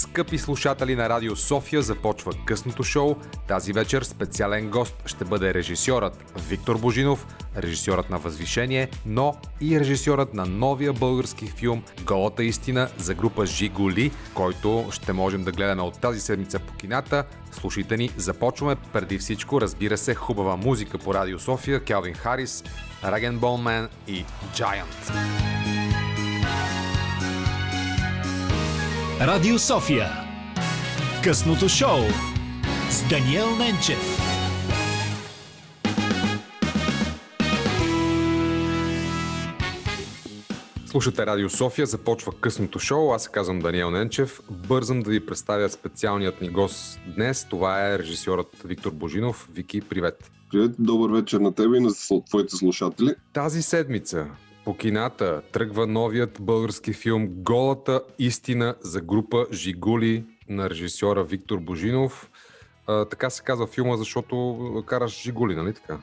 Скъпи слушатели на Радио София, започва късното шоу. Тази вечер специален гост ще бъде режисьорът Виктор Божинов, режисьорът на Възвишение, но и режисьорът на новия български филм Голата истина за група Жигули, който ще можем да гледаме от тази седмица по кината. Слушайте ни, започваме преди всичко, разбира се, хубава музика по Радио София, Келвин Харис, Раген Болмен и Giant. Радио София. Късното шоу с Даниел Ненчев. Слушате Радио София, започва късното шоу. Аз се казвам Даниел Ненчев. Бързам да ви представя специалният ни гост днес. Това е режисьорът Виктор Божинов. Вики, привет! Привет, добър вечер на тебе и на твоите слушатели. Тази седмица по кината тръгва новият български филм Голата истина за група Жигули на режисьора Виктор Божинов. А, така се казва филма, защото караш Жигули, нали така?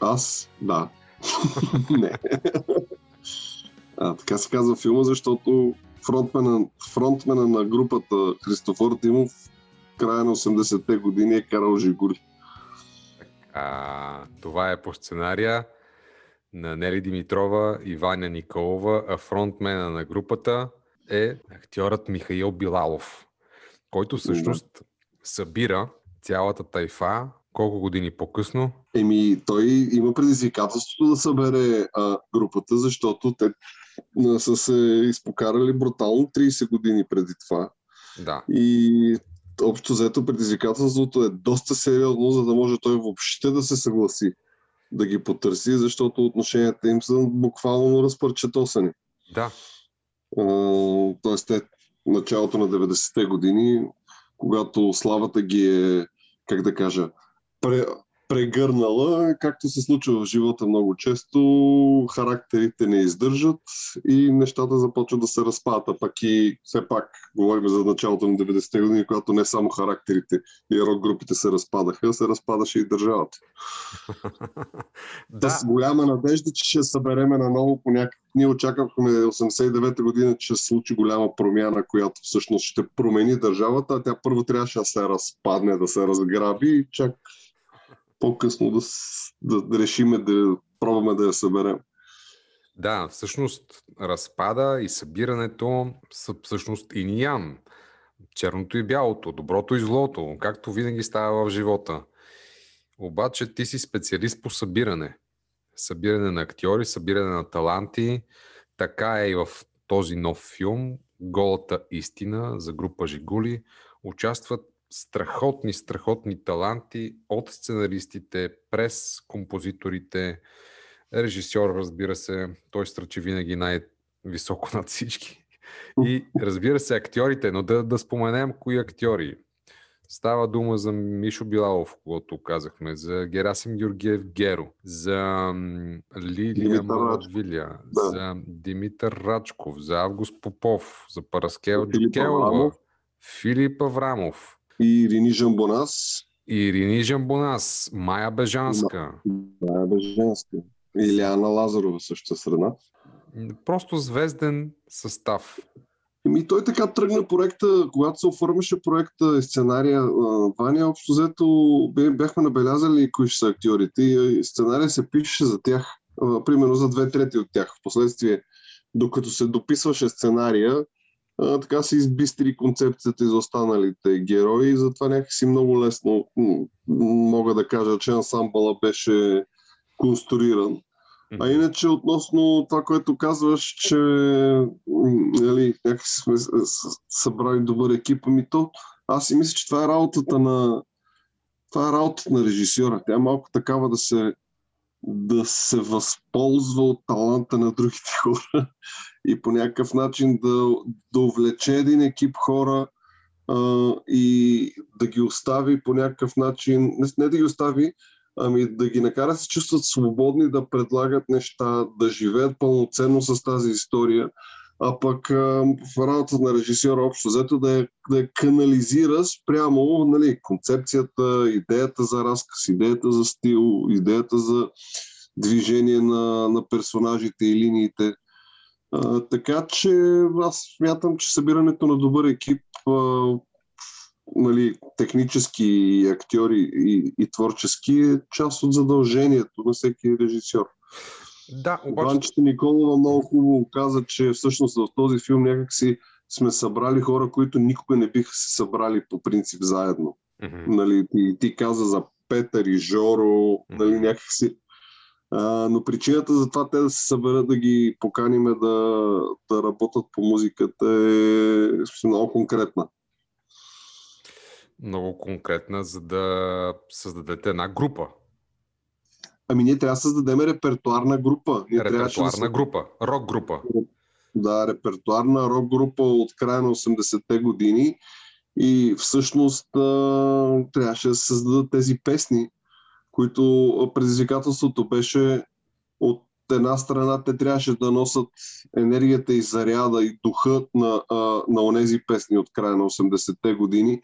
Аз? Да. Не. А, така се казва филма, защото фронтмена, фронтмена на групата Христофор Тимов в края на 80-те години е карал Жигули. А, това е по сценария на Нели Димитрова и Ваня Николова, а фронтмена на групата е актьорът Михаил Билалов, който всъщност събира цялата тайфа колко години по-късно? Еми, той има предизвикателството да събере а, групата, защото те а, са се изпокарали брутално 30 години преди това. Да. И общо взето предизвикателството е доста сериозно, за да може той въобще да се съгласи да ги потърси, защото отношенията им са буквално разпърчетосани. Да. Тоест, те началото на 90-те години, когато славата ги е, как да кажа, пре, прегърнала, както се случва в живота много често, характерите не издържат и нещата започват да се разпадат. А пък и все пак говорим за началото на 90-те години, когато не само характерите и рок групите се разпадаха, се разпадаше и държавата. да. С голяма надежда, че ще събереме наново по някакъв... Ние очаквахме 89-та година, че ще случи голяма промяна, която всъщност ще промени държавата, а тя първо трябваше да се разпадне, да се разграби и чак по-късно да, да, решиме да пробваме да я съберем. Да, всъщност разпада и събирането са всъщност и ниян. Черното и бялото, доброто и злото, както винаги става в живота. Обаче ти си специалист по събиране. Събиране на актьори, събиране на таланти. Така е и в този нов филм Голата истина за група Жигули. Участват страхотни, страхотни таланти от сценаристите, през композиторите, режисьор, разбира се, той страчи винаги най-високо над всички. И разбира се, актьорите, но да, да споменем кои актьори. Става дума за Мишо Билалов, когато казахме, за Герасим Георгиев Геро, за Лилия Маравиля, да. за Димитър Рачков, за Август Попов, за Параскел Джукелова, Филип Аврамов, Ирини Жамбонас. Ирини Жамбонас, Майя Бежанска. Майя Бежанска. Иляна Лазарова също среда. Просто звезден състав. Ми той така тръгна проекта, когато се оформяше проекта и сценария. Ваня, общо взето бяхме набелязали кои ще са актьорите и сценария се пишеше за тях. Примерно за две трети от тях. Впоследствие, докато се дописваше сценария, а, така се избистри концепцията и за останалите герои и затова някакси много лесно мога да кажа, че ансамбъла беше конструиран. А иначе относно това, което казваш, че нали, някакси сме събрали добър екип, ами то аз си мисля, че това е работата на това е работата на режисьора. Тя е малко такава да се да се възползва от таланта на другите хора и по някакъв начин да, да увлече един екип хора а, и да ги остави по някакъв начин, не, не да ги остави, ами да ги накара да се чувстват свободни да предлагат неща, да живеят пълноценно с тази история, а пък а, в работата на режисьора общо взето да я, да канализира спрямо нали, концепцията, идеята за разказ, идеята за стил, идеята за движение на, на персонажите и линиите. А, така че аз смятам, че събирането на добър екип, а, нали, технически актьори и, и творчески е част от задължението на всеки режисьор. Да, обаче... Ванчета Николова много хубаво каза, че всъщност в този филм някакси сме събрали хора, които никога не биха се събрали по принцип заедно. Мгм. Нали, ти, ти каза за Петър и Жоро, нали, Мгм. някакси. А, но причината за това те да се съберат да ги поканиме да, да работят по музиката е много конкретна. Много конкретна, за да създадете една група. Ами ние трябва да създадем репертуарна група. Ние трябваше да Репертуарна група. Рок група. Да, репертуарна рок група от края на 80-те години и всъщност трябваше да създадат тези песни, които предизвикателството беше от една страна те трябваше да носят енергията и заряда и духът на, а, на онези песни от края на 80-те години,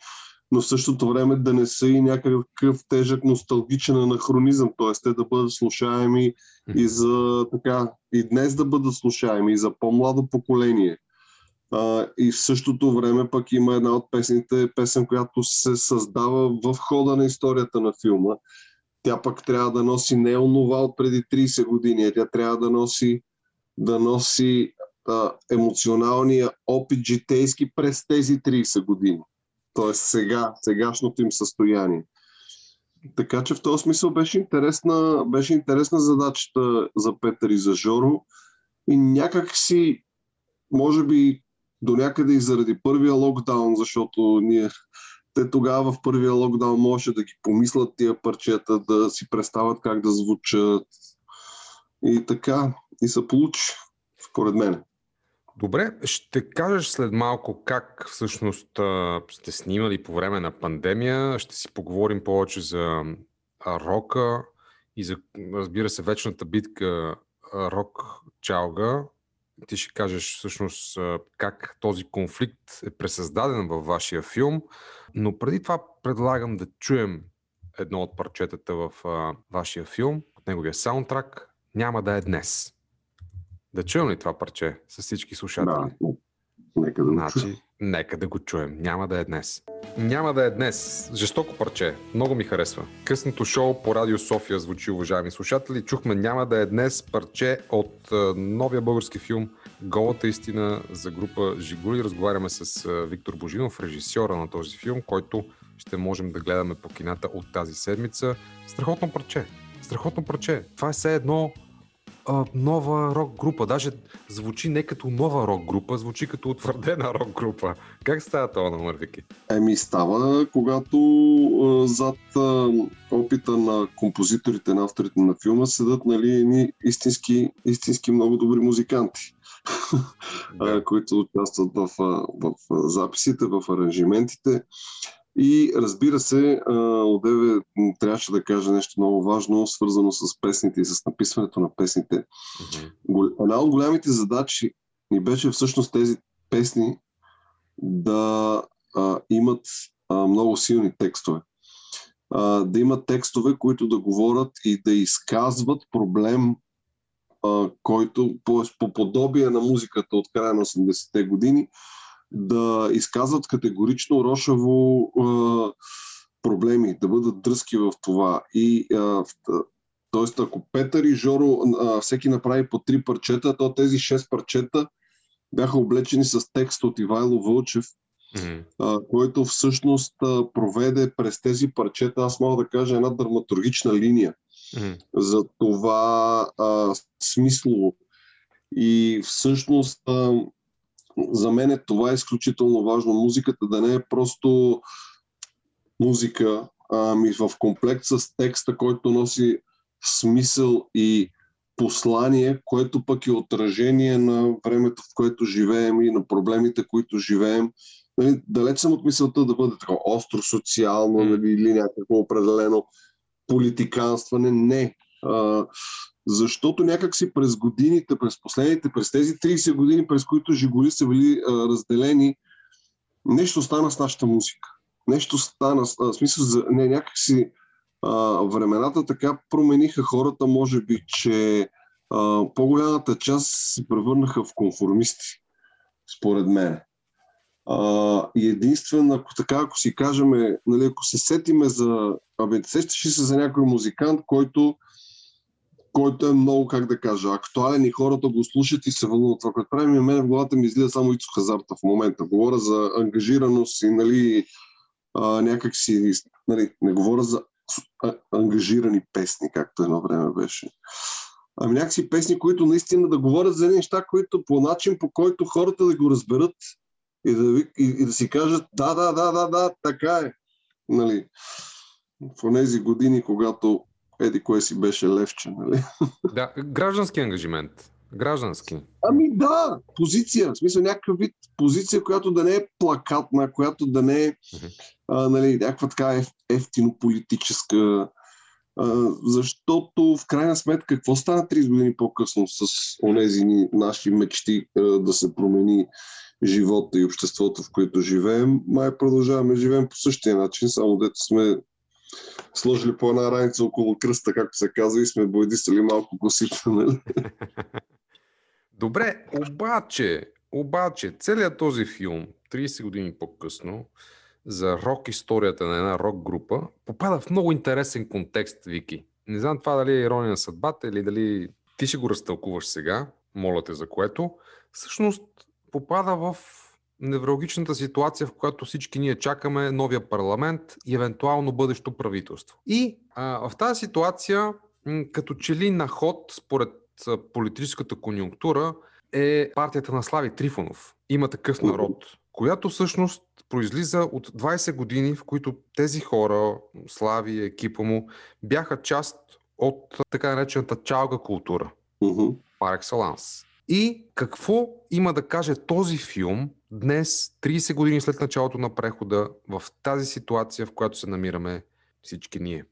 но в същото време да не са и някакъв тежък носталгичен анахронизъм, т.е. те да бъдат слушаеми и за така, и днес да бъдат слушаеми, и за по-младо поколение. А, и в същото време пък има една от песните, песен, която се създава в хода на историята на филма. Тя пък трябва да носи не онова от преди 30 години, а тя трябва да носи, да носи а, емоционалния опит житейски през тези 30 години. Тоест сега, сегашното им състояние. Така че в този смисъл беше интересна, беше интересна задачата за Петър и за Жоро. И някак си, може би до някъде и заради първия локдаун, защото ние те тогава в първия локдаун може да ги помислят тия парчета, да си представят как да звучат. И така, и се получи, според мен. Добре, ще кажеш след малко как всъщност сте снимали по време на пандемия. Ще си поговорим повече за рока и за, разбира се, вечната битка рок чалга. Ти ще кажеш всъщност как този конфликт е пресъздаден във вашия филм. Но преди това предлагам да чуем едно от парчетата в а, вашия филм, от неговия саундтрак. Няма да е днес. Да чуем ли това парче с всички слушатели? Да, нека да. Значи, нека да го чуем. Няма да е днес. Няма да е днес. Жестоко парче. Много ми харесва. Късното шоу по Радио София звучи, уважаеми слушатели. Чухме Няма да е днес парче от а, новия български филм Голата истина за група Жигули. Разговаряме с а, Виктор Божинов, режисьора на този филм, който ще можем да гледаме по кината от тази седмица. Страхотно парче. Страхотно парче. Това е все едно а, нова рок група. Даже звучи не като нова рок група, звучи като утвърдена рок група. Как става това номер, Вики? Еми става, когато а, зад а, опита на композиторите, на авторите на филма седат нали, едни истински, истински много добри музиканти, а, които участват в, в а, записите, в аранжиментите. И разбира се, Одеве трябваше да кажа нещо много важно, свързано с песните и с написването на песните. Гол- Една от голямите задачи ни беше всъщност тези песни да а, имат а, много силни текстове. А, да имат текстове, които да говорят и да изказват проблем, а, който по, по подобие на музиката от края на 80-те години, да изказват категорично рошаво а, проблеми, да бъдат дръзки в това. И а, Тоест, ако Петър и Жоро а, всеки направи по три парчета, то тези шест парчета бяха облечени с текст от Ивайло Вълчев, а, който всъщност а, проведе през тези парчета, аз мога да кажа, една драматургична линия Мгм. за това а, смислово. И всъщност а, за мен е това е изключително важно. Музиката да не е просто музика, ами в комплект с текста, който носи смисъл и послание, което пък е отражение на времето, в което живеем и на проблемите, които живеем. Нали, далеч съм от мисълта да бъде така остро социално нали, или някакво определено политиканстване. Не. А, защото някак си през годините, през последните, през тези 30 години, през които Жигули са били а, разделени, нещо стана с нашата музика. Нещо стана, в смисъл, за, не, някак си а, времената така промениха хората, може би, че а, по-голямата част се превърнаха в конформисти, според мен. И единствено, ако така, ако си кажем, нали, ако се сетиме за... Абе, сещаш се за някой музикант, който който е много, как да кажа, актуален и хората го слушат и се вълнуват това, което правим. И мен в главата ми излиза само Ицо Хазарта в момента. Говоря за ангажираност и нали, а, някак си, нали, не говоря за ангажирани песни, както едно време беше. Ами някакси песни, които наистина да говорят за неща, които по начин, по който хората да го разберат и да, и, и да си кажат да, да, да, да, да, така е. Нали, в тези години, когато еди кое си беше левче, нали? Да, граждански ангажимент. Граждански. Ами да, позиция, в смисъл някакъв вид позиция, която да не е плакатна, която да не е а, нали, някаква така еф, ефтино политическа, а, защото в крайна сметка какво стана 30 години по-късно с онези наши мечти а, да се промени живота и обществото, в което живеем, май продължаваме живеем по същия начин, само дето сме сложили по една раница около кръста, както се казва, и сме бойдисали малко косите. Нали? Добре, обаче, обаче, целият този филм, 30 години по-късно, за рок историята на една рок група, попада в много интересен контекст, Вики. Не знам това дали е ирония на съдбата или дали ти ще го разтълкуваш сега, моля те за което. Всъщност попада в неврологичната ситуация, в която всички ние чакаме новия парламент и евентуално бъдещо правителство. И а, в тази ситуация, като че ли на ход, според политическата конюнктура, е партията на Слави Трифонов. Има такъв народ, която всъщност произлиза от 20 години, в които тези хора, Слави, екипа му, бяха част от така наречената чалга култура. Uh-huh. Екселанс. И какво има да каже този филм днес, 30 години след началото на прехода, в тази ситуация, в която се намираме всички ние?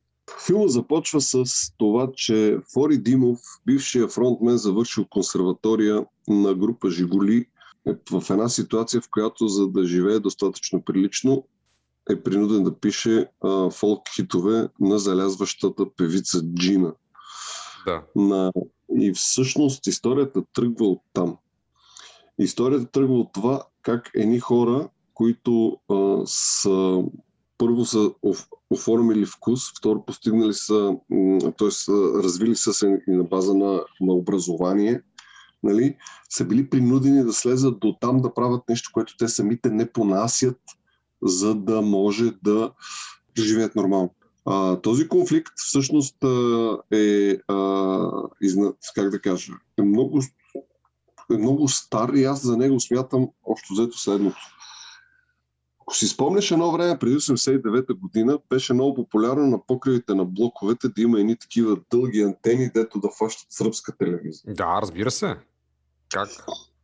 Филма започва с това, че Фори Димов, бившия фронтмен, завършил консерватория на група Жигули, е в една ситуация, в която за да живее достатъчно прилично, е принуден да пише а, фолк хитове на залязващата певица Джина. Да. На... И всъщност историята тръгва от там. Историята тръгва от това как едни хора, които а, са първо са оформили вкус, второ постигнали са, т.е. развили са се на база на, на образование, нали, са били принудени да слезат до там да правят нещо, което те самите не понасят, за да може да живеят нормално. А, този конфликт всъщност е, а, изна, как да кажа, е много, е много стар и аз за него смятам общо взето следното. Ако си спомняш едно време, преди 89-та година, беше много популярно на покривите на блоковете да има едни такива дълги антени, дето да фащат сръбска телевизия. Да, разбира се. Как?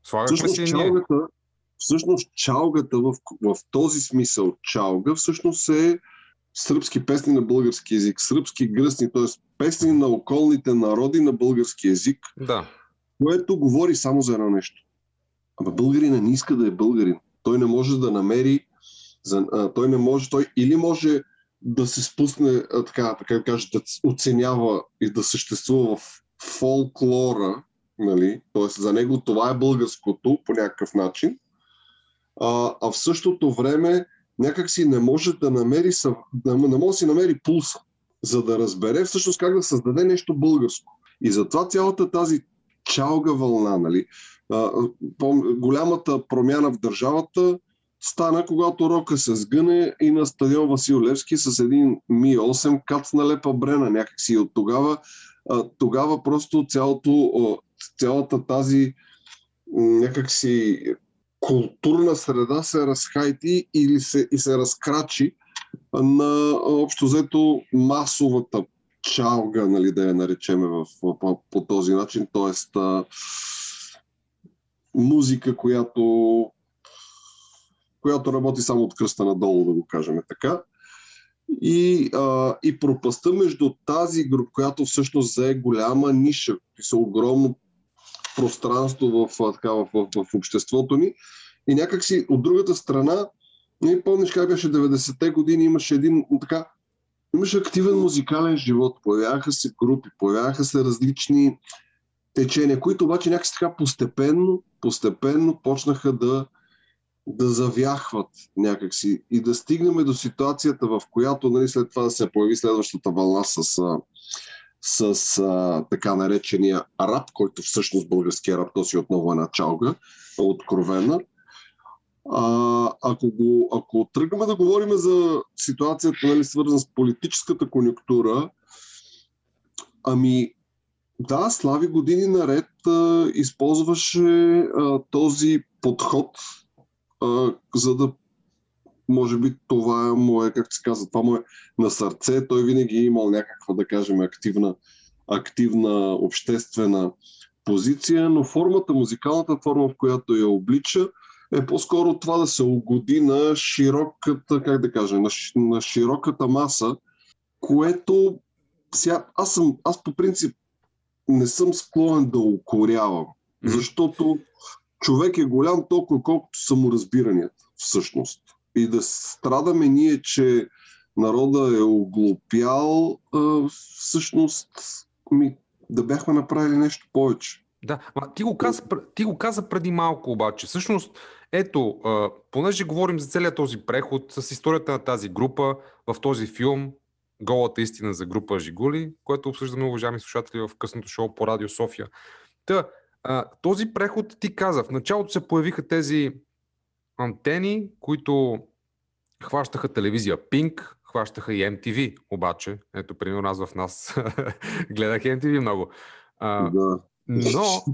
Слагахме всъщност, си чалгата, всъщност чалгата в, в този смисъл чалга всъщност е сръбски песни на български язик, сръбски гръстни, т.е. песни на околните народи на български язик, да. което говори само за едно нещо. Ама българина не иска да е българин. Той не може да намери, за, а, той не може, той или може да се спусне, а, така, така да кажа, да оценява и да съществува в фолклора, нали? т.е. за него това е българското по някакъв начин, а, а в същото време някак си не може да намери, не може да си намери пулса, за да разбере всъщност как да създаде нещо българско. И затова цялата тази чалга вълна, нали, голямата промяна в държавата стана, когато Рока се сгъне и на стадион Васил Левски с един Ми-8 кацна лепа брена някакси. И от тогава, тогава просто цялото, цялата тази някакси културна среда се разхайти или се, и се разкрачи на общо взето масовата чалга, нали, да я наречеме в, по, по този начин, т.е. музика, която, която работи само от кръста надолу, да го кажем така. И, а, и пропаста между тази група, която всъщност зае голяма ниша, и са огромно пространство в, така, в, в, в обществото ни. И някакси от другата страна, не помниш как беше 90-те години, имаше един така, имаше активен музикален живот, появяваха се групи, появяваха се различни течения, които обаче някакси така постепенно, постепенно почнаха да, да завяхват някакси и да стигнем до ситуацията, в която нали, след това да се появи следващата вълна с, с, а, така наречения араб, който всъщност български араб, то си отново една чалга, откровена. А, ако, го, ако тръгваме да говорим за ситуацията, нали, свързана с политическата конюнктура, ами да, Слави години наред а, използваше а, този подход, а, за да може би това му е, как се казва, това му е на сърце. Той винаги е имал някаква, да кажем, активна, активна обществена позиция, но формата, музикалната форма, в която я облича, е по-скоро това да се угоди на широката, как да кажа, на, на широката маса, което сега, аз, съм, аз по принцип не съм склонен да укорявам, защото човек е голям толкова, колкото саморазбиранията всъщност. И да страдаме ние, че народа е оглупял, всъщност ми, да бяхме направили нещо повече. Да, а ти го, каза, ти го каза преди малко обаче. Всъщност, ето, понеже говорим за целият този преход с историята на тази група в този филм, голата истина за група Жигули, което обсъждаме, уважаеми слушатели, в късното шоу по Радио София. Та, този преход ти каза, в началото се появиха тези антени, които хващаха телевизия Pink, хващаха и MTV, обаче. Ето, примерно аз в нас гледах MTV много. А, да. Но,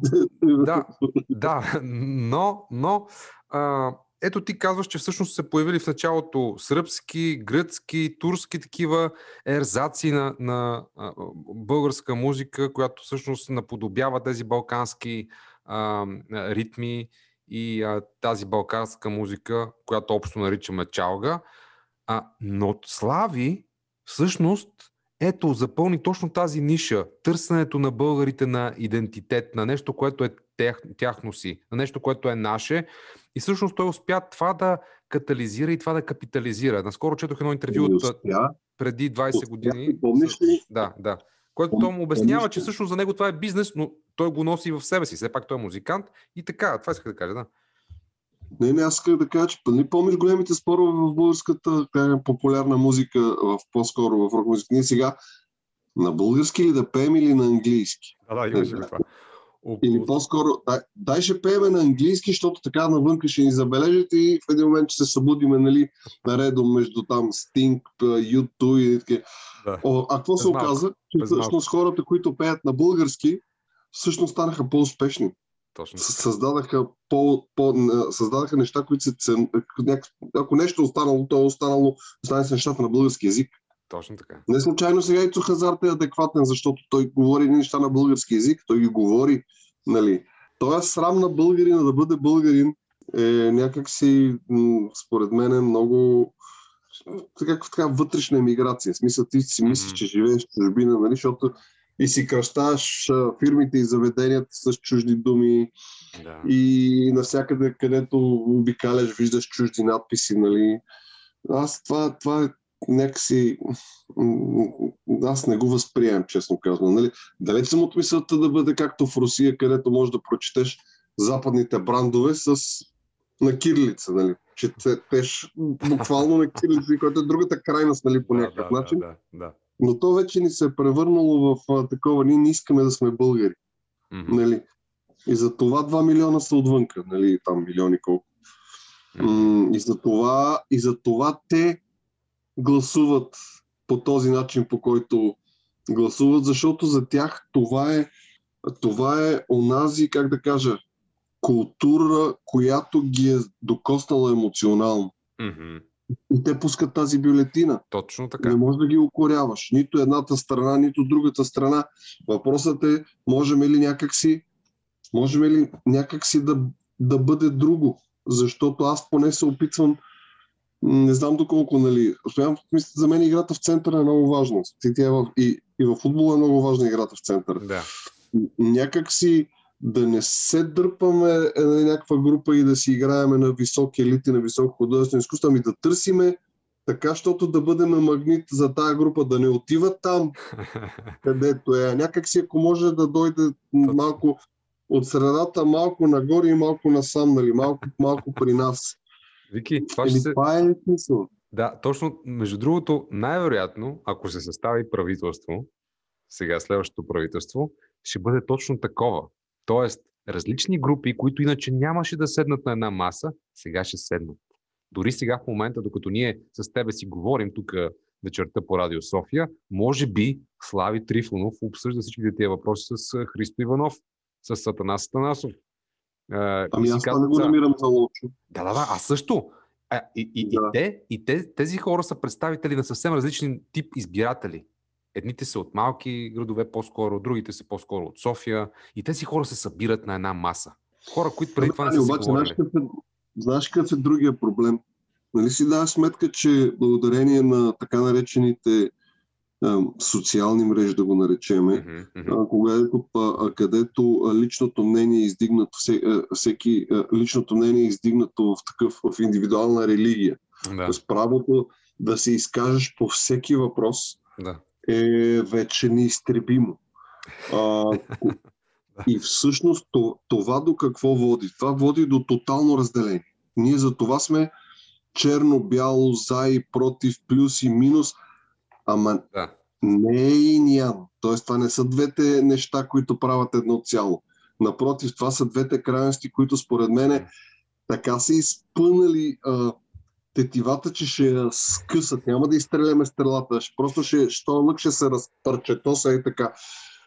да, да, но, но, а, ето ти казваш, че всъщност се появили в началото сръбски, гръцки, турски такива ерзаци на, на а, българска музика, която всъщност наподобява тези балкански а, ритми и а, тази балканска музика, която общо наричаме чалга. А, но Слави всъщност ето, запълни точно тази ниша. Търсенето на българите на идентитет, на нещо, което е тях, тяхно си, на нещо, което е наше. И всъщност той успя това да катализира и това да капитализира. Наскоро четох едно интервю от преди 20 успя, години. Помниш ли? Да, да. Което той му обяснява, че всъщност за него това е бизнес, но той го носи в себе си. Все пак той е музикант и така. Това иска да кажа, да. Не, не, аз исках да кажа, че не помниш големите спорове в българската как, популярна музика, в, по-скоро в рок музика. Ние сега на български ли да пеем или на английски? А, да, имаше ли това? Или по-скоро, дай, дай ще пееме на английски, защото така навънка ще ни забележат и в един момент ще се събудиме, нали, наредом между там Sting, U2 и така. Да. О, а какво се оказа? Че всъщност хората, които пеят на български, всъщност станаха по-успешни. Точно. Създадаха, по, по, създадаха неща, които се цен... Ако нещо е останало, то е останало, остане с нещата на български язик. Точно така. Не случайно сега Ицо Хазарт е адекватен, защото той говори неща на български язик, той ги говори, нали. Той срам на българина да бъде българин е някакси, според мен, е много така, така вътрешна емиграция. В смисъл, ти си мислиш, че живееш в чужбина, нали, защото и си кръщаш фирмите и заведенията с чужди думи да. и навсякъде, където обикаляш, виждаш чужди надписи, нали. Аз това, това е някакси... Аз не го възприемам, честно казвам. Нали? Далеч съм от мисълта да бъде както в Русия, където можеш да прочетеш западните брандове с на кирилица, нали? Четеш буквално на кирилица, което е другата крайност, нали, по някакъв да, начин. Да, да, да. Но то вече ни се е превърнало в а, такова, ние не искаме да сме българи. Mm-hmm. Нали? И за това 2 милиона са отвънка, нали, там милиони колко. Mm-hmm. И, за това, и за това те гласуват по този начин, по който гласуват, защото за тях това е, това е онази, как да кажа, култура, която ги е докоснала емоционално. Mm-hmm. И те пускат тази бюлетина. Точно така. Не можеш да ги укоряваш. Нито едната страна, нито другата страна. Въпросът е, можем ли някакси, можем ли някакси да, да бъде друго? Защото аз поне се опитвам, не знам доколко, нали, за мен играта в центъра е много важна. И, и, и в футбола е много важна играта в центъра. Да. Някак си да не се дърпаме на някаква група и да си играеме на високи елити, на високо художествено изкуство, ами да търсиме така, защото да бъдем магнит за тази група, да не отиват там, където е. Някак си, ако може да дойде малко от средата, малко нагоре и малко насам, нали? малко, малко при нас. Вики, това, ще се... това е смисъл. Да, точно. Между другото, най-вероятно, ако се състави правителство, сега следващото правителство, ще бъде точно такова. Тоест, различни групи, които иначе нямаше да седнат на една маса, сега ще седнат. Дори сега в момента, докато ние с тебе си говорим тук вечерта по Радио София, може би Слави Трифонов обсъжда всичките тия въпроси с Христо Иванов, с Сатанас Ами аз това не го намирам за лошо. Да, да, да, аз също. А, и, и, Да. и, те, и те, тези хора са представители на съвсем различен тип избиратели. Едните са от малки градове по-скоро, другите са по-скоро от София. И тези хора се събират на една маса. Хора, които преди това не Ами, са обаче, знаеш какъв, е, знаеш какъв е другия проблем? Нали си даваш сметка, че благодарение на така наречените социални мрежи, да го наречеме, когато, а, където личното мнение е издигнато, всеки, личното мнение е издигнато в такъв, в индивидуална религия. Да, С правото да се изкажеш по всеки въпрос да. е вече неизтребимо. А, и всъщност то- това до какво води? Това води до тотално разделение. Ние за това сме черно-бяло, за и против, плюс и минус, ама да. не е и ням. Тоест това не са двете неща, които правят едно цяло. Напротив, това са двете крайности, които според мен така са изпънали а, тетивата, че ще я скъсат. Няма да изстреляме стрелата. Просто ще, що лък ще се разпърче. То са и така.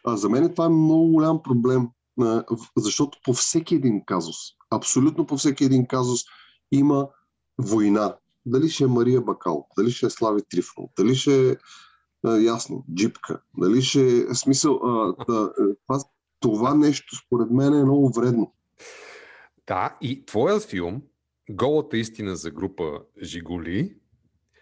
А, за мен това е много голям проблем, а, защото по всеки един казус, абсолютно по всеки един казус има война. Дали ще е Мария Бакал, дали ще е Слави Трифонов, дали ще е ясно, джипка, дали ще е смисъл. А, да, е, това, това нещо според мен е много вредно. Да, и твоят филм, Голата истина за група Жигули,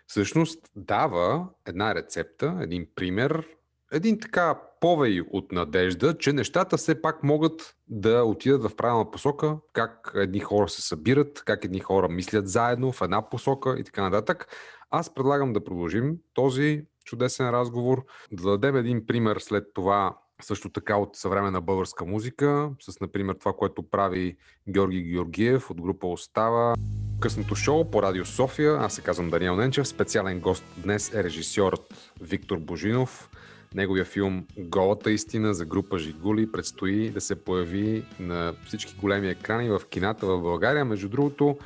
всъщност дава една рецепта, един пример, един така повей от надежда, че нещата все пак могат да отидат в правилна посока, как едни хора се събират, как едни хора мислят заедно в една посока и така нататък. Аз предлагам да продължим този чудесен разговор, да дадем един пример след това също така от съвременна българска музика, с например това, което прави Георги Георгиев от група Остава. Късното шоу по Радио София. Аз се казвам Даниел Ненчев. Специален гост днес е режисьорът Виктор Божинов. Неговия филм Голата истина за група Жигули предстои да се появи на всички големи екрани в кината в България. Между другото,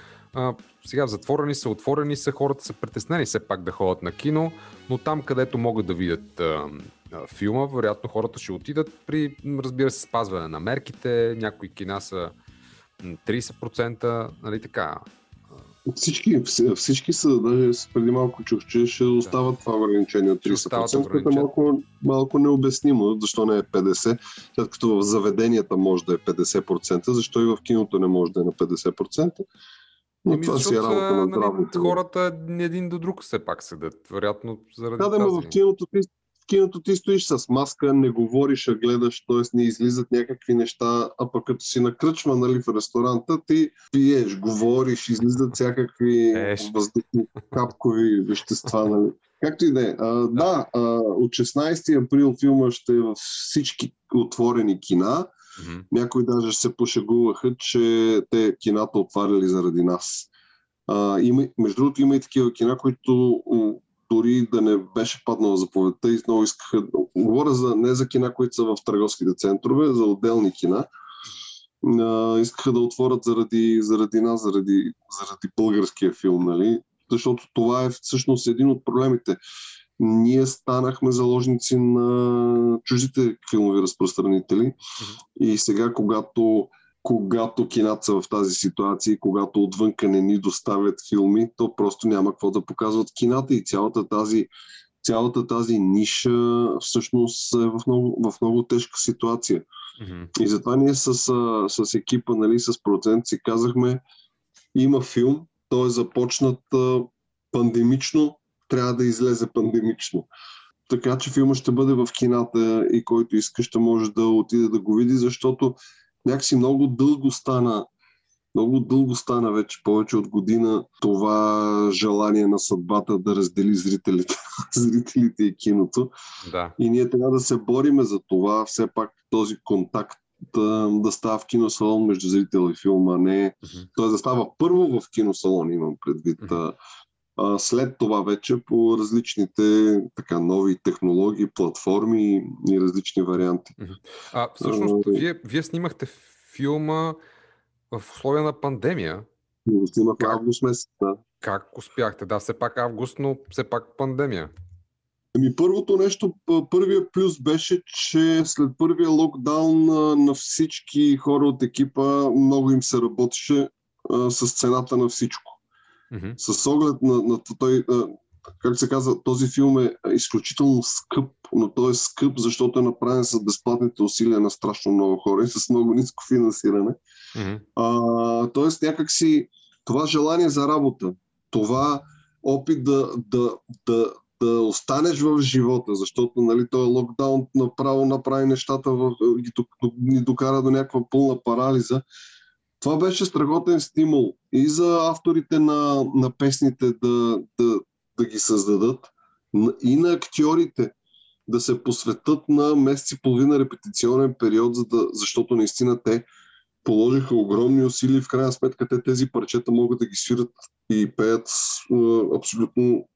сега затворени са, отворени са, хората са притеснени все пак да ходят на кино, но там, където могат да видят филма, вероятно хората ще отидат при, разбира се, спазване на мерките. Някои кина са м, 30%, нали така. Всички, вс- всички са, даже с- преди малко чух, че ще остават това ограничение от Ще остават 30%, което е малко, малко необяснимо, защо не е 50%, след като в заведенията може да е 50%, защо и в киното не може да е на 50%. Но Еми, това си е работа на нали, здравните. хората един до друг все пак седят. Вероятно заради Да, да, тази... в киното ти, киното ти стоиш с маска, не говориш, а гледаш, т.е. не излизат някакви неща, а пък като си на кръчма, нали, в ресторанта, ти пиеш, говориш, излизат всякакви Еш. капкови вещества, нали. Както и да е. Да, а, от 16 април филма ще е във всички отворени кина. Мгм. Някои даже се пошегуваха, че те кината отваряли заради нас. А, има, между другото, има и такива кина, които дори да не беше паднала заповедта и много искаха. Говоря за, не за кина, които са в търговските центрове, за отделни кина. А, искаха да отворят заради, заради нас, заради, заради българския филм, нали? Защото това е всъщност един от проблемите. Ние станахме заложници на чуждите филмови разпространители и сега, когато когато кината са в тази ситуация, и когато отвънка не ни доставят филми, то просто няма какво да показват кината и цялата тази, цялата тази ниша всъщност е в много, в много тежка ситуация. Мгм. И затова ние с, с екипа, нали, с процент си казахме, има филм, той е започнат пандемично, трябва да излезе пандемично. Така че филма ще бъде в кината и който иска ще може да отиде да го види, защото някакси много дълго стана Много дълго стана вече, повече от година, това желание на съдбата да раздели зрителите, зрителите и киното. Да. И ние трябва да се бориме за това, все пак този контакт да, да става в киносалон между зрител и филма, не... Мгм. Т.е. да става първо в киносалон, имам предвид. Мгм. А, след това вече по различните така, нови технологии, платформи и различни варианти. А, всъщност, А, вие, вие снимахте филма в условия на пандемия. Снимахме август месец. Да. Как успяхте? Да, все пак август, но все пак пандемия. Ами първото нещо, първия плюс беше, че след първия локдаун на всички хора от екипа много им се работеше а, с цената на всичко. Мгм. С оглед на, на той, как се казва, този филм е изключително скъп, но той е скъп, защото е направен с безплатните усилия на страшно много хора и с много ниско финансиране. Мгм. А, тоест някакси това желание за работа, това опит да, да, да, да останеш в живота, защото нали, този локдаун направо направи нещата, в, ги, ни докара до някаква пълна парализа. Това беше страхотен стимул и за авторите на, на песните да, да, да ги създадат, и на актьорите да се посветат на месец и половина репетиционен период, за да, защото наистина те положиха огромни усилия и в крайна сметка те тези парчета могат да ги свират и пеят абсолютно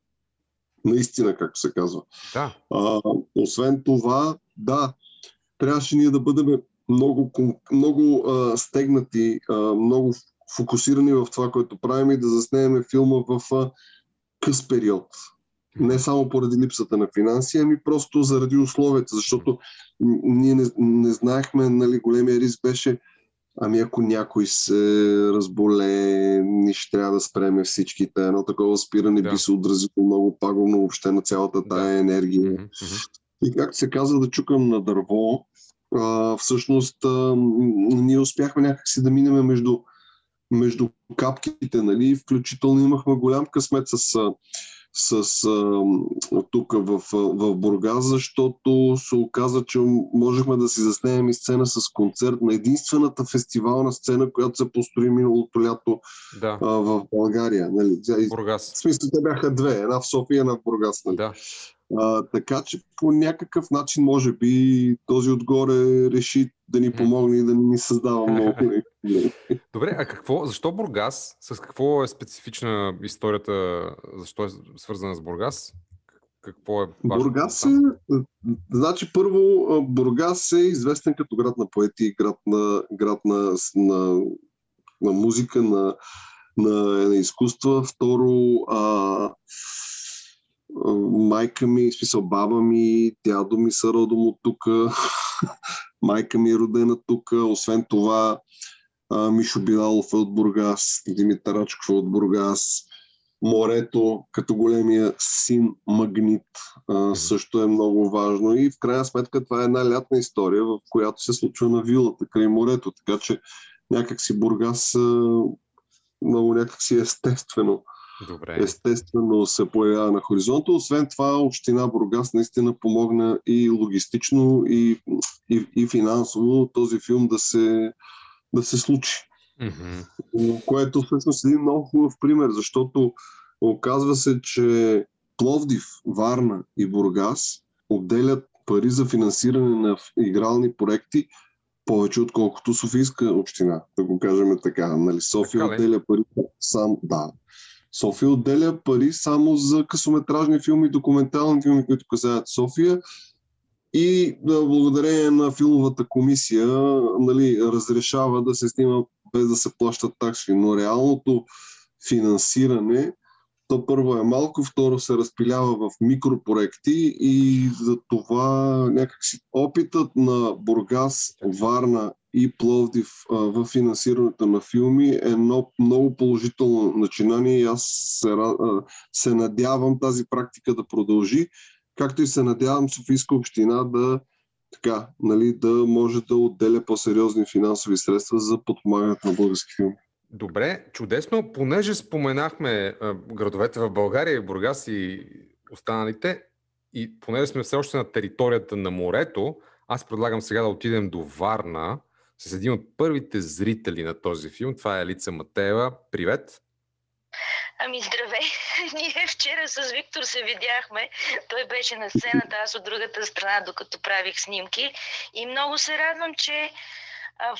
наистина, както се казва. Да. А, освен това, да, трябваше ние да бъдем много, много а, стегнати, а, много фокусирани в това, което правим и да заснемем филма в а, къс период. Не само поради липсата на финанси, ами просто заради условията, защото ние не, не знаехме, нали, големия риск беше Ами ако някой се разболее, ние ще трябва да спреме всичките. Едно такова спиране Да. би се отразило много пагубно въобще на цялата тая Да. енергия. Мгм. И както се казва, да чукам на дърво, а, всъщност а, ние успяхме някакси да минем между, между капките, нали? Включително имахме голям късмет с, с а, тук в, в Бургас, защото се оказа, че можехме да си заснемем и сцена с концерт на единствената фестивална сцена, която се построи миналото лято Да. а, в България. Нали? Бургас. В смисъл, те бяха две. Една в София, една в Бургас. Нали? Да. А, така че по някакъв начин, може би, този отгоре реши да ни помогне и да ни създава много. Добре, а какво, защо Бургас? С какво е специфична историята? Защо е свързана с Бургас? Какво е важно? Бургас е... Значи, първо, Бургас е известен като град на поети, град на, град на, на, на музика, на, на, на изкуства. Второ, а, майка ми, смисъл баба ми, дядо ми са родом от тук, майка ми е родена тук. Освен това, Мишо Билалов е от Бургас, Димитър Рачков е от Бургас. Морето, като големия син Магнит, а, също е много важно. И в крайна сметка това е една лятна история, в която се случва на вилата край морето. Така че някакси Бургас а, много някакси естествено Добре. естествено се появява на хоризонта. Освен това, община Бургас наистина помогна и логистично, и, и, и финансово този филм да се, да се случи. Мгм. Което всъщност е един много хубав пример, защото оказва се, че Пловдив, Варна и Бургас отделят пари за финансиране на игрални проекти повече отколкото Софийска община, да го кажем така. Нали, София Така ли? отделя пари сам, да. София отделя пари само за късометражни филми, документални филми, които касаят София. И да, благодарение на филмовата комисия нали, разрешава да се снима без да се плащат такси. Но реалното финансиране, то първо е малко, второ се разпилява в микропроекти и за това някакси опитът на Бургас, Варна и Пловдив а, в финансирането на филми е едно много положително начинание и аз се, а, се надявам тази практика да продължи, както и се надявам Софийска община да така, нали, да може да отделя по-сериозни финансови средства за подпомагането на български филми. Добре, чудесно. Понеже споменахме а, градовете в България, Бургас и останалите, и понеже сме все още на територията на морето, аз предлагам сега да отидем до Варна с един от първите зрители на този филм. Това е Елица Матеева. Привет! Ами здравей! Ние вчера с Виктор се видяхме. Той беше на сцената, аз от другата страна, докато правих снимки. И много се радвам, че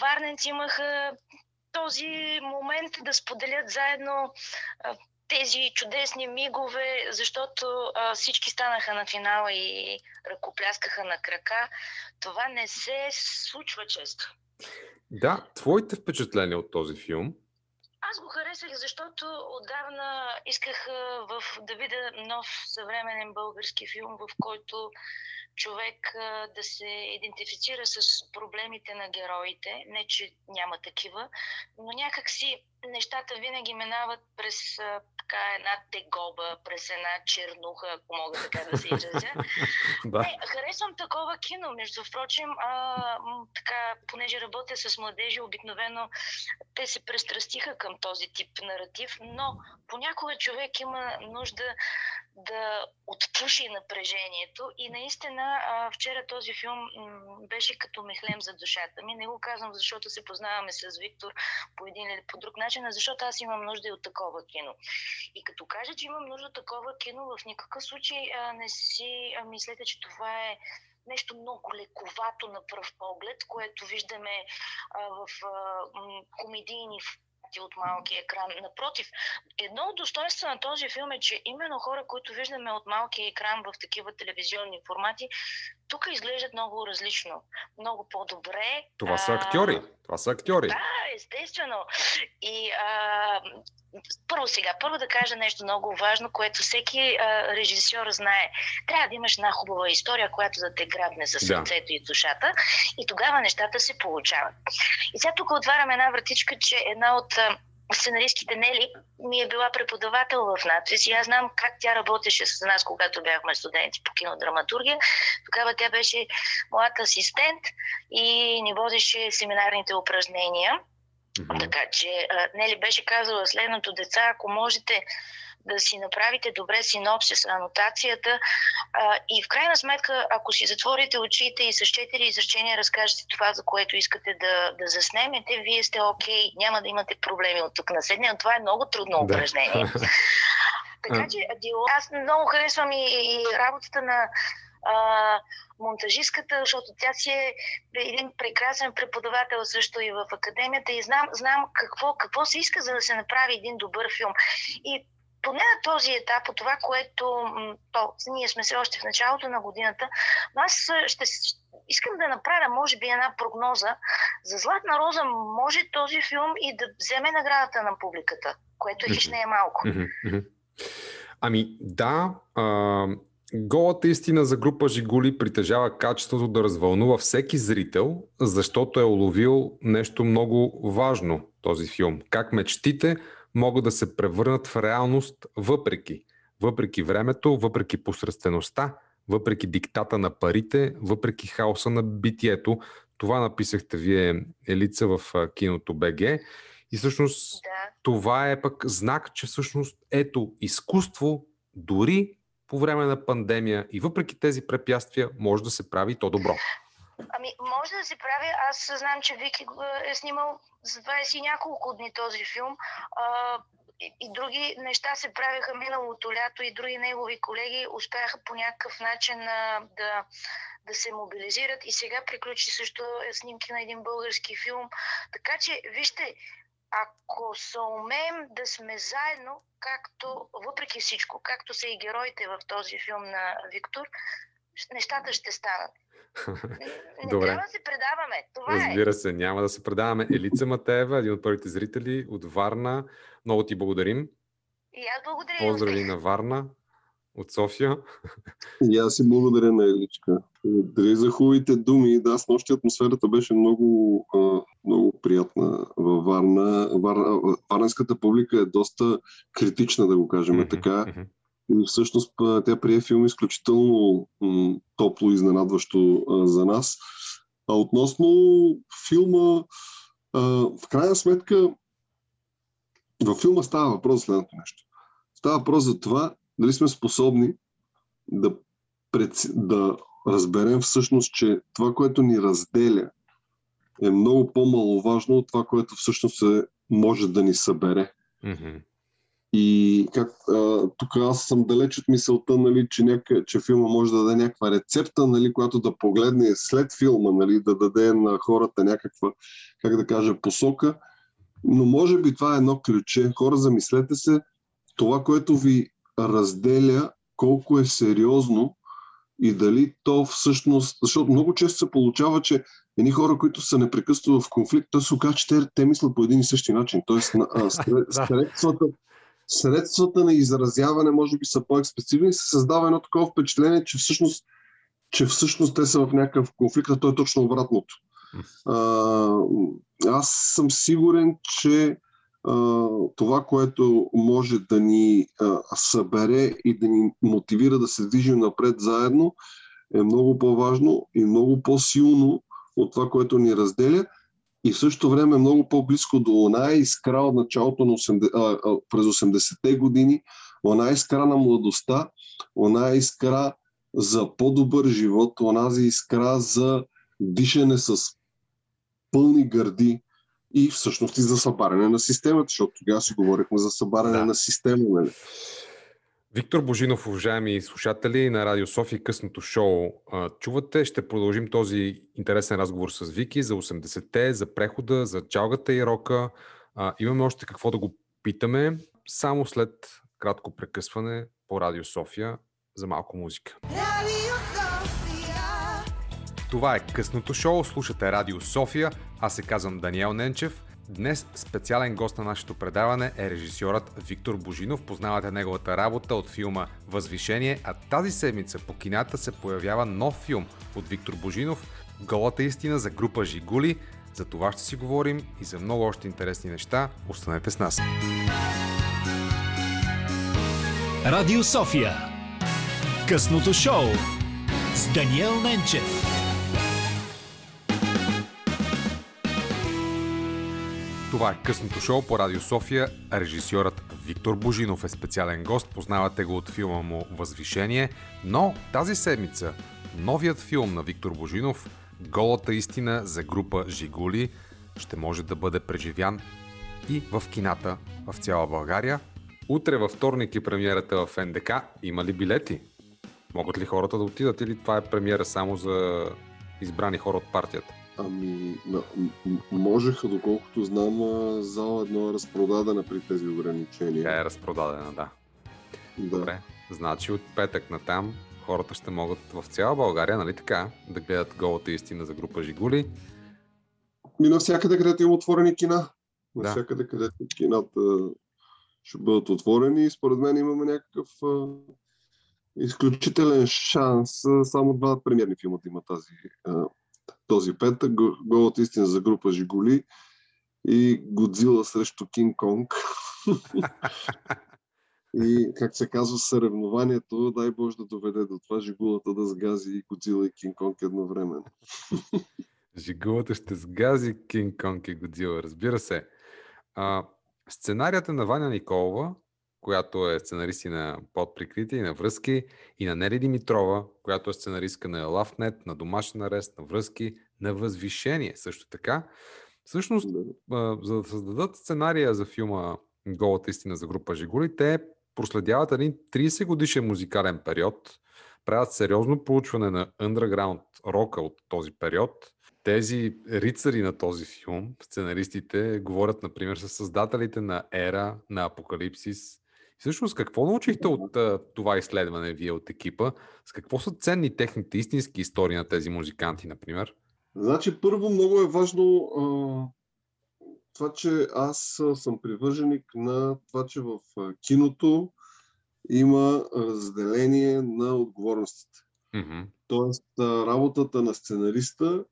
варненци имаха този момент да споделят заедно тези чудесни мигове, защото а, всички станаха на финала и ръкопляскаха на крака. Това не се случва често. Да, твоите впечатления от този филм? Аз го харесах, защото отдавна исках в, да видя нов съвременен български филм, в който човек да се идентифицира с проблемите на героите. Не, че няма такива, но някак си нещата винаги минават през така една тегоба, през една чернуха, ако мога така да се изразя. Не, харесвам такова кино. Между впрочем, а, така, понеже работя с младежи, обикновено те се престрастиха към този тип наратив, но понякога човек има нужда да отпуши напрежението. И наистина вчера този филм беше като мехлем за душата ми. Не го казвам, защото се познаваме с Виктор по един или по друг начин, а защото аз имам нужда и от такова кино. И като кажа, че имам нужда от такова кино, в никакъв случай не си мислете, че това е нещо много лековато на пръв поглед, което виждаме а, в а, комедийни формати от малкия екран. Напротив, едно от достоинства на този филм е, че именно хора, които виждаме от малкия екран в такива телевизионни формати, тук изглеждат много различно, много по-добре. Това са актьори. Това са актьори. Да, естествено. И а, първо сега, първо да кажа нещо много важно, което всеки а, режисьор знае. Трябва да имаш една хубава история, която да те грабне за сърцето да. и душата и тогава нещата се получават. И сега тук отварям една вратичка, че една от сценаристките Нели ми е била преподавател в надпис и аз знам как тя работеше с нас, когато бяхме студенти по кинодраматургия. Тогава тя беше млад асистент и ни водеше семинарните упражнения. Mm-hmm. Така че Нели беше казала следното деца, ако можете да си направите добре синопсис, анотацията а, и в крайна сметка, ако си затворите очите и с четири изречения разкажете това, за което искате да, да заснемете, вие сте окей, okay, няма да имате проблеми от тук на седне, това е много трудно да. упражнение. така че аз много харесвам и, и работата на а, монтажистката, защото тя си е един прекрасен преподавател също и в академията и знам, знам какво, какво се иска, за да се направи един добър филм. И поне на този етап, от това, което то, ние сме се още в началото на годината, аз ще, искам да направя, може би, една прогноза. За Златна роза може този филм и да вземе наградата на публиката, което хищ не е малко. Ами да, а, голата истина за група Жигули притежава качеството да развълнува всеки зрител, защото е уловил нещо много важно този филм. Как мечтите могат да се превърнат в реалност въпреки. Въпреки времето, въпреки посредствеността, въпреки диктата на парите, въпреки хаоса на битието. Това написахте вие, Елица, в киното БГ. И всъщност да. това е пък знак, че всъщност ето изкуство дори по време на пандемия и въпреки тези препятствия може да се прави то добро. Ами, може да се прави. Аз знам, че Вики е снимал за 20 и няколко дни този филм. А, и, и други неща се правиха миналото лято и други негови колеги успяха по някакъв начин а, да, да се мобилизират. И сега приключи също снимки на един български филм. Така че, вижте, ако се умеем да сме заедно, както, въпреки всичко, както са и героите в този филм на Виктор, нещата ще станат. Не Добре. трябва да се предаваме. Това е. Разбира се, няма да се предаваме. Елица Матеева, един от първите зрители от Варна. Много ти благодарим. И аз благодаря. Поздрави на Варна от София. И аз си благодаря на Еличка. Благодаря за хубавите думи. Да, с нощи атмосферата беше много, много приятна във Варна. Вар... Варненската публика е доста критична, да го кажем mm-hmm, така. Mm-hmm всъщност тя прие филм изключително топло и изненадващо за нас. А относно филма, в крайна сметка, във филма става въпрос за следното нещо. Става въпрос за това дали сме способни да, пред, да разберем всъщност, че това, което ни разделя е много по-маловажно от това, което всъщност е, може да ни събере. Мгм. И как, а, тук аз съм далеч от мисълта, нали, че, няка, че филма може да даде някаква рецепта, нали, която да погледне след филма, нали, да даде на хората някаква, как да кажа, посока. Но може би това е едно ключе. Хора, замислете се, това, което ви разделя, колко е сериозно и дали то всъщност, защото много често се получава, че едни хора, които са непрекъснато в конфликт, то се оказа, че те, те мислят по един и същи начин. Тоест, средствата, средствата на изразяване може би са по-експресивни и се създава едно такова впечатление, че всъщност, че всъщност те са в някакъв конфликт, а то е точно обратното. А, аз съм сигурен, че а, това, което може да ни а, събере и да ни мотивира да се движим напред заедно, е много по-важно и много по-силно от това, което ни разделя и в същото време много по-близко до она искра от началото на 80, а, а, през 80-те години, она искра на младостта, она искра за по-добър живот, онази искра за дишане с пълни гърди и всъщност и за събаряне на системата, защото тогава си говорихме за събаряне Да. на система. Нали? Виктор Божинов, уважаеми слушатели на Радио София късното шоу. Чувате, ще продължим този интересен разговор с Вики за 80-те, за прехода, за чалгата и рока. Имаме още какво да го питаме, само след кратко прекъсване по Радио София за малко музика. Sofia. Това е късното шоу, слушате Радио София, аз се казвам Даниел Ненчев. Днес специален гост на нашето предаване е режисьорът Виктор Божинов. Познавате неговата работа от филма Възвишение, а тази седмица по кината се появява нов филм от Виктор Божинов Голата истина за група Жигули. За това ще си говорим и за много още интересни неща. Останете с нас. Радио София. Късното шоу с Даниел Ненчев. Това е късното шоу по Радио София. Режисьорът Виктор Божинов е специален гост. Познавате го от филма му Възвишение. Но тази седмица новият филм на Виктор Божинов Голата истина за група Жигули ще може да бъде преживян и в кината в цяла България. Утре във вторник е премиерата в НДК. Има ли билети? Могат ли хората да отидат или това е премиера само за избрани хора от партията? Ами, можеха, доколкото знам, зала едно е разпродадена при тези ограничения. Тя е разпродадена, да. да. Добре. Значи от петък на там хората ще могат в цяла България, нали така, да гледат голата истина за група Жигули. И навсякъде, където има отворени кина. Да. Навсякъде, където кината ще бъдат отворени. И според мен имаме някакъв а, изключителен шанс. Само два премиерни филма да има тази, а, този петък. Го- Голата истина за група Жигули и Годзила срещу Кинг Конг. И, как се казва, съревнованието, дай Боже да доведе до това Жигулата да сгази и Годзила и Кинг Конг едновременно. Жигулата ще сгази Кинг Конг и Годзила, разбира се. А, сценарията на Ваня Николова, която е сценарист и на Под прикритие и на връзки, и на Нели Димитрова, която е сценаристка на Лавнет, на Домашен арест, на връзки, на Възвишение също така. Всъщност, за да създадат сценария за филма Голата истина за група Жигули, те проследяват един 30 годишен музикален период, правят сериозно проучване на underground рока от този период. Тези рицари на този филм, сценаристите, говорят, например, с създателите на Ера, на Апокалипсис. Всъщност, какво научихте от това изследване вие от екипа? С какво са ценни техните истински истории на тези музиканти, например? Значи, първо много е важно а, това, че аз съм привърженик на това, че в киното има разделение на отговорностите. Мгм. Тоест, работата на сценариста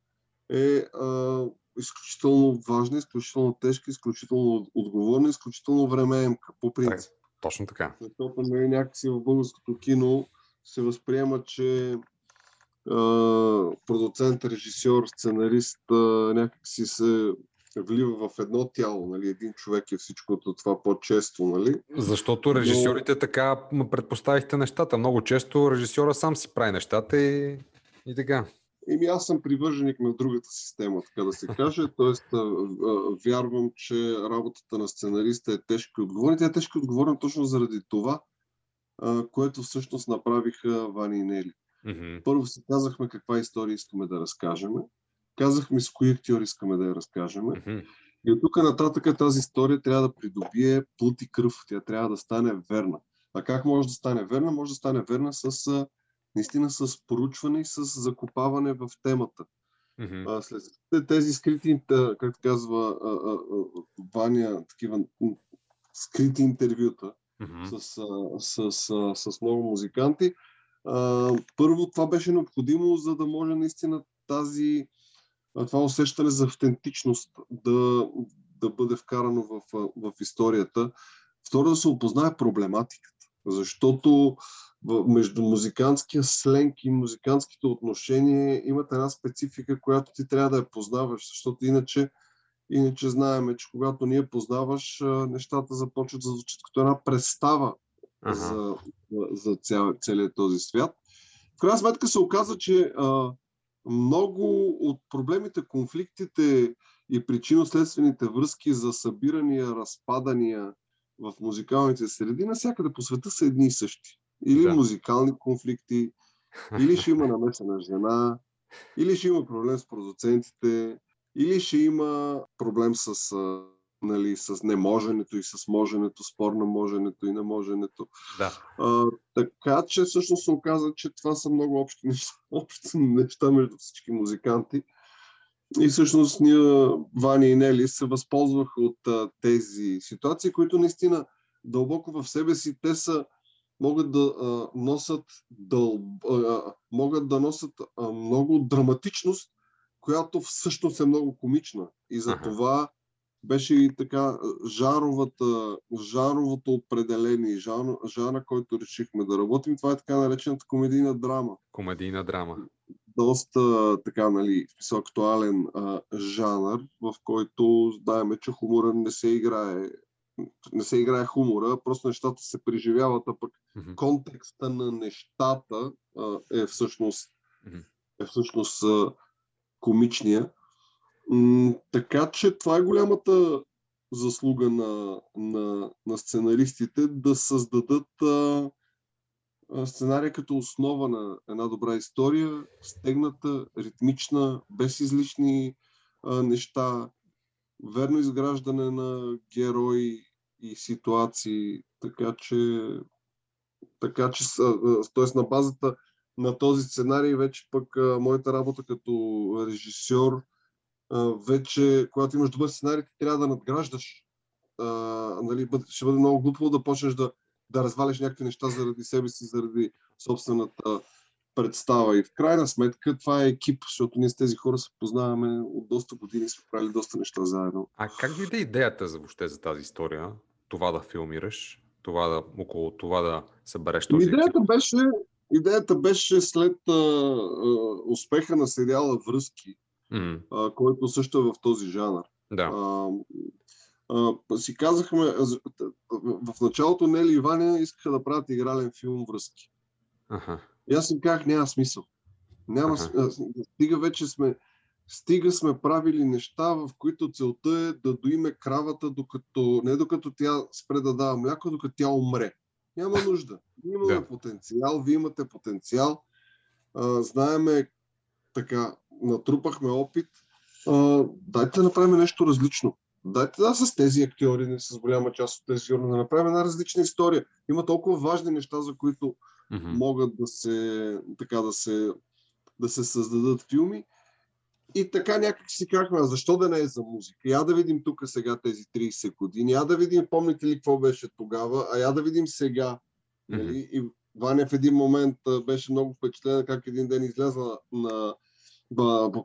е а, изключително важна, изключително тежка, изключително отговорна, изключително времеемка, по принцип. Точно така. Защото нали, някакси в българското кино се възприема, че а, продуцент, режисьор, сценарист а, някакси се влива в едно тяло. Нали? Един човек е всичкото това по-често. Нали? Защото режисьорите така м, предпоставихте нещата. Много често режисьора сам си прави нещата и, и така. Еми аз съм привърженик на другата система, така да се каже. Тоест, вярвам, че работата на сценариста е тежка и отговорна. Тя е тежка и отговорна точно заради това, което всъщност направиха Вани и Нели. Мгм. Първо си казахме каква история искаме да разкажем. Казахме с кои актьори искаме да я разкажем. Мгм. И от тук нататък тази история трябва да придобие плът и кръв. Тя трябва да стане верна. А как може да стане верна? Може да стане верна с наистина с поручване и с закопаване в темата. А, след тези скрити, както казва Ваня, такива скрити интервюта Мгм. с, с, а, с много музиканти, първо това беше необходимо, за да може наистина тази, това усещане за автентичност да, да бъде вкарано в, в историята. Второ да се опознае проблематиката, защото между музикантския сленг и музикантските отношения имат една специфика, която ти трябва да я познаваш, защото иначе, иначе знаеме, че когато ние познаваш, нещата започват да звучат като една представа Ага. за, за цял, целият този свят. В крайна сметка се оказа, че а, много от проблемите, конфликтите и причинно-следствените връзки за събирания, разпадания в музикалните среди навсякъде по света са едни и същи. Или Да. музикални конфликти, или ще има намеса на жена, или ще има проблем с продуцентите, или ще има проблем с, нали, с неможенето и с моженето, спор на моженето и неможенето. Да. А, така че всъщност се оказа, че това са много общи неща, общи неща между всички музиканти. И всъщност ние, Вани и Нели, се възползваха от а, тези ситуации, които наистина дълбоко в себе си те са могат да а, носят дъл, а, могат да носят а, много драматичност, която всъщност е много комична. И за това беше и така жаровата, жаровото определение, жар, жара, който решихме да работим. Това е така наречената комедийна драма. Комедийна драма. Доста така, нали, смисъл актуален а, жанр, в който знаеме, че хумора не се играе не се играе хумора, просто нещата се преживяват, а пък Мгм. контекста на нещата а, е всъщност, Мгм. е всъщност а, комичния. М, така че това е голямата заслуга на, на, на сценаристите да създадат а, сценария като основа на една добра история, стегната, ритмична, без излишни а, неща, верно изграждане на герои и ситуации, така че, така че т.е. на базата на този сценарий вече пък моята работа като режисьор, вече, когато имаш добър сценарий, ти трябва да надграждаш. А, нали, ще бъде много глупо да почнеш да, да разваляш някакви неща заради себе си, заради собствената представа. И в крайна сметка това е екип, защото ние с тези хора се познаваме от доста години, сме правили доста неща заедно. А как дойде идеята за въобще за тази история? Това да филмираш, това да, около това да събереш този екип? Идеята беше, идеята беше след а, а, успеха на сериала Връзки, М, а, който също е в този жанр. Да. А, а, си казахме, в началото Нели и Ваня искаха да правят игрален филм Връзки. Аха. И аз им казах, няма смисъл. Няма, Аха. с- а, стига вече сме, стига сме правили неща, в които целта е да доиме кравата, докато, не докато тя спре да дава мляко, докато тя умре. Няма нужда. Ние имаме Да. потенциал, вие имате потенциал. А, знаеме така, натрупахме опит. А, дайте да направим нещо различно. Дайте да с тези актьори, не с голяма част от тези актьори, да направим една различна история. Има толкова важни неща, за които Мгм. могат да се, така да се, да се създадат филми. И така някак си казахме, защо да не е за музика? Я да видим тук сега тези 30 години, я да видим, помните ли какво беше тогава, а я да видим сега. Нали? И Ваня в един момент беше много впечатлена как един ден излязла на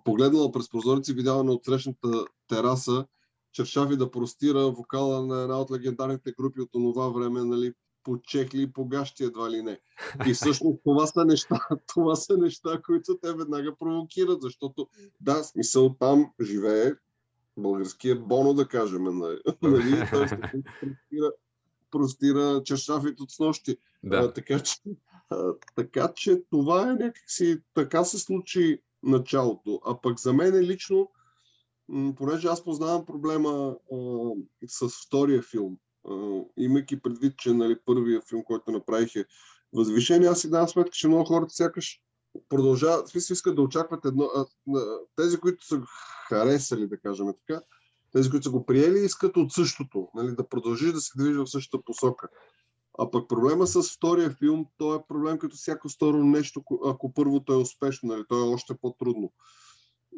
погледнала през прозореца и видяла на отсрещната тераса чершави да простира вокала на една от легендарните групи от това време, нали, по чехли и по гащи едва ли не. И всъщност това са неща, това са неща, които те веднага провокират, защото да, смисъл там живее българския Боно, да кажем, нали? нали? Той простира, простира чершафите от снощи. А, Да. така, че, а, така че това е някакси, така се случи началото. А пък за мен лично, м, понеже аз познавам проблема а, с втория филм, а, имайки предвид, че нали, първия филм, който направих е Възвишение, аз си давам сметка, че много хората сякаш продължават, смисъл искат да очакват едно, а, тези, които са харесали, да кажем така, тези, които са го приели, искат от същото, нали, да продължиш да се движи в същата посока. А пък проблема с втория филм, то е проблем като всяко второ нещо, ко- ако първото е успешно, нали, то е още по-трудно.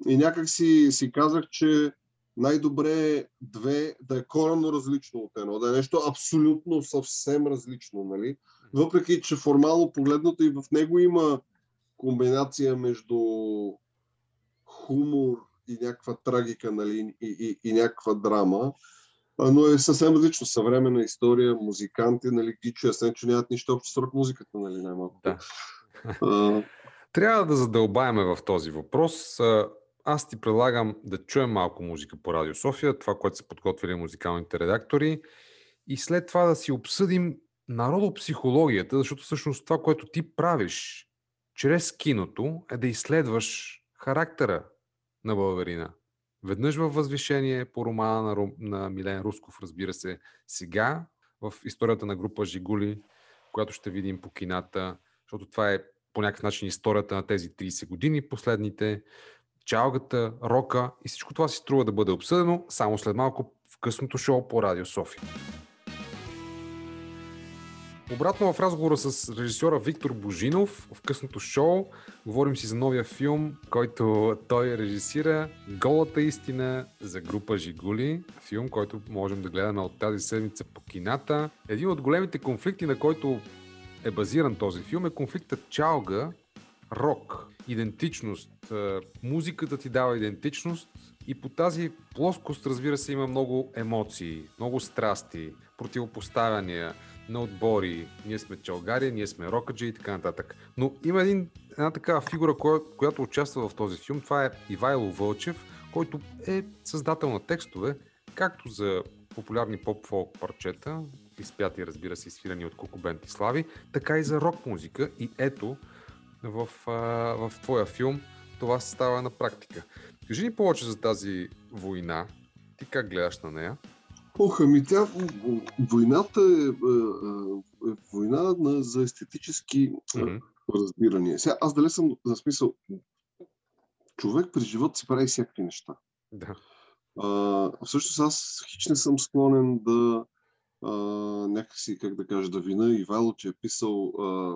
И някак си, си казах, че най-добре е две да е коренно различно от едно, да е нещо абсолютно съвсем различно, нали? Въпреки, че формално погледнато и в него има комбинация между хумор и някаква трагика, нали, и, и, и някаква драма, но е съвсем различно. Съвременна история, музиканти, нали, Гичо, ясен, че нямат нищо общо с рок музиката, нали, най-малко. Да. А, Трябва да задълбаеме в този въпрос. Аз ти предлагам да чуем малко музика по Радио София, това, което са подготвили музикалните редактори, и след това да си обсъдим народопсихологията, защото всъщност това, което ти правиш чрез киното, е да изследваш характера на българина. Веднъж във Възвишение по романа на, Ру- на Милен Русков, разбира се, сега в историята на група Жигули, която ще видим по кината, защото това е по някакъв начин историята на тези 30 години, последните, чалгата, рока и всичко това си струва да бъде обсъдено само след малко в късното шоу по Радио София. Обратно в разговора с режисьора Виктор Божинов в късното шоу говорим си за новия филм, който той режисира Голата истина за група Жигули. Филм, който можем да гледаме от тази седмица по кината. Един от големите конфликти, на който е базиран този филм е конфликтът чалга, рок, идентичност. Е, Музиката ти дава идентичност и по тази плоскост, разбира се, има много емоции, много страсти, противопоставяния на отбори. Ние сме чалгари, ние сме рокаджи и така нататък. Но има един, една такава фигура, коя, която участва в този филм. Това е Ивайло Вълчев, който е създател на текстове, както за популярни поп-фолк парчета, изпяти, разбира се, изфирани от Куко Бент и Слави, така и за рок музика. И ето, в, а, в твоя филм това се става на практика. Кажи ни повече за тази война. Ти как гледаш на нея? Ох, ами тя, войната е, е, е война на, за естетически Мгм. разбирания. Сега, аз дали съм за смисъл, човек през живота си прави всякакви неща. Да. А, всъщност аз хич не съм склонен да а, някакси, как да кажа, да вина Ивайло, че е писал а,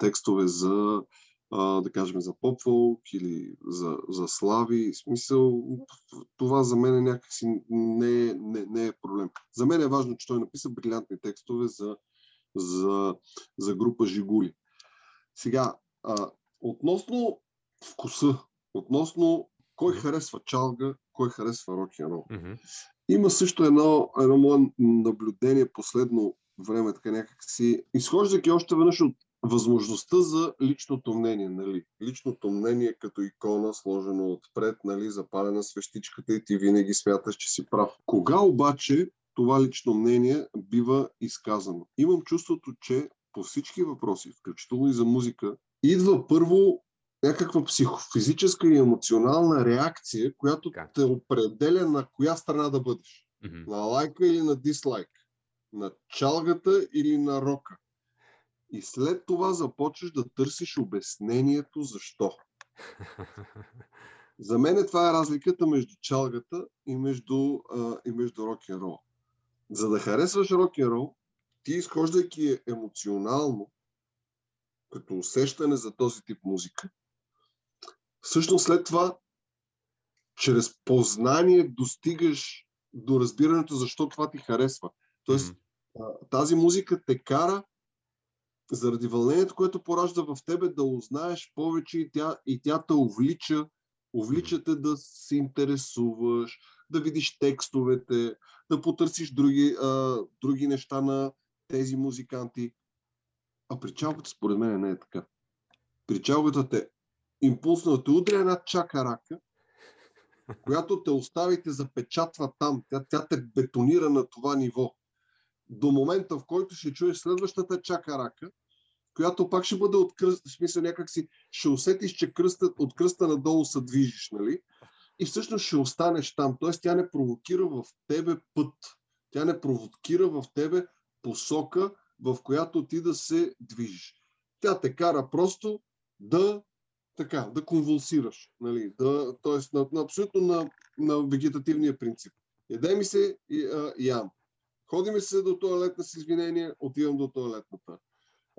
текстове за, а, да кажем, за поп-фолк или за, за слави. В смисъл, това за мен някакси не, не, не е проблем. За мен е важно, че той написа брилянтни текстове за, за, за група Жигули. Сега, а, относно вкуса, относно кой харесва чалга, кой харесва рок н рол. Мгм. Има също едно, едно мое наблюдение последно време, така някак си, изхождайки още веднъж от възможността за личното мнение, нали? Личното мнение като икона, сложено отпред, нали, запалена свещичката и ти винаги смяташ, че си прав. Кога обаче това лично мнение бива изказано? Имам чувството, че по всички въпроси, включително и за музика, идва първо някаква психофизическа и емоционална реакция, която Така. те определя на коя страна да бъдеш. Мгм. На лайка или на дислайк. На чалгата или на рока. И след това започваш да търсиш обяснението защо. За мен това е разликата между чалгата и между, а, и между рок н рол. За да харесваш рок н рол, ти изхождайки емоционално, като усещане за този тип музика, всъщност след това, чрез познание достигаш до разбирането защо това ти харесва. Тоест, тази музика те кара заради вълнението, което поражда в тебе, да узнаеш повече и тя, и тя те увлича, увлича те да се интересуваш, да видиш текстовете, да потърсиш други, а, други неща на тези музиканти. А при чалката, според мен, не е така. При чалката те те удря една чакарака, която те остави те запечатва там. Тя, тя те бетонира на това ниво. До момента, в който ще чуеш следващата чакарака, която пак ще бъде от кръст, в смисъл някак си, ще усетиш, че кръста, от кръста надолу се движиш, нали? И всъщност ще останеш там. Тоест тя не провокира в тебе път. Тя не провокира в тебе посока, в която ти да се движиш. Тя те кара просто да така, да конвулсираш. Нали? Да, тоест на, на, абсолютно на, на вегетативния принцип. Яде ми се и а, ям. Ходи ми се до туалетна с извинение, отивам до туалетната.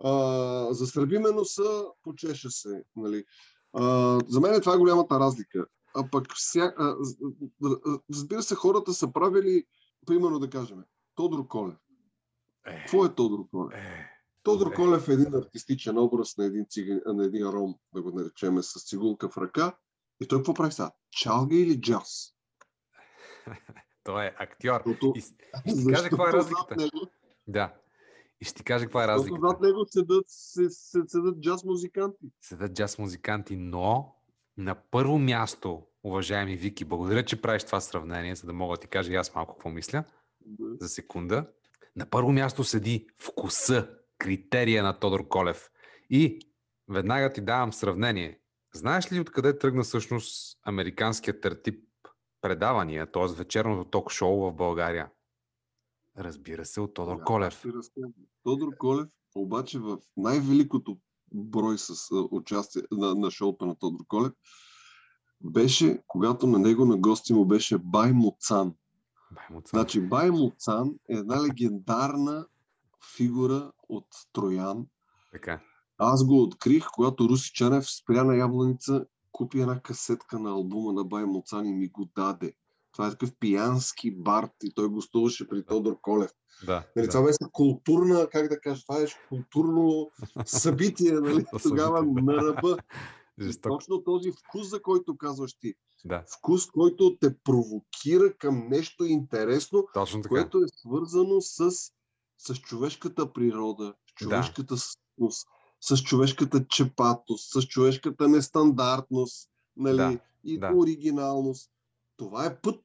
А, засърби ме носа, почеша се. Нали? А, за мен това е голямата разлика. А пък, вся, а, разбира се, хората са правили, примерно да кажем, Тодор Колев. Е, Какво е Тодор Колев? Тодор Добре. Колев е един артистичен образ на един, циган, на един ром, да го наречеме, с цигулка в ръка. И той какво прави сега? Чалга или джаз? той е актьор. Защото, И, ще ти кажа каква е разликата. Него, Да. И ще ти кажа каква е защото разликата. зад него седат, се, се, седат джаз музиканти. седат джаз музиканти, но на първо място, уважаеми Вики, благодаря, че правиш това сравнение, за да мога да ти кажа и аз малко какво мисля за секунда. На първо място седи вкуса, критерия на Тодор Колев. И веднага ти давам сравнение. Знаеш ли откъде тръгна всъщност американският тип предавания, т.е. вечерното ток-шоу в България? Разбира се, от Тодор Да, Колев. Тодор Колев, обаче в най-великото брой с участие на, на шоуто на Тодор Колев, беше, когато на него на гости му беше Бай Муцан. Бай му цън. Значи Бай Муцан е една легендарна фигура от Троян. Така. Аз го открих, когато Руси Чанев спря на Ябланица, купи една касетка на албума на Бай Муцан и ми го даде. Това е такъв пиянски бард и той гостуваше при Тодор Колев. Да. Нали, да. Това беше културна, как да кажа, това беше културно събитие, нали, тогава на ръба. Жестоко. Точно този вкус, за който казваш ти. Да. Вкус, който те провокира към нещо интересно, Точно така. което е свързано с, с човешката природа, с човешката същност, с човешката чепатост, с човешката нестандартност, нали, Да, и да. оригиналност. Това е път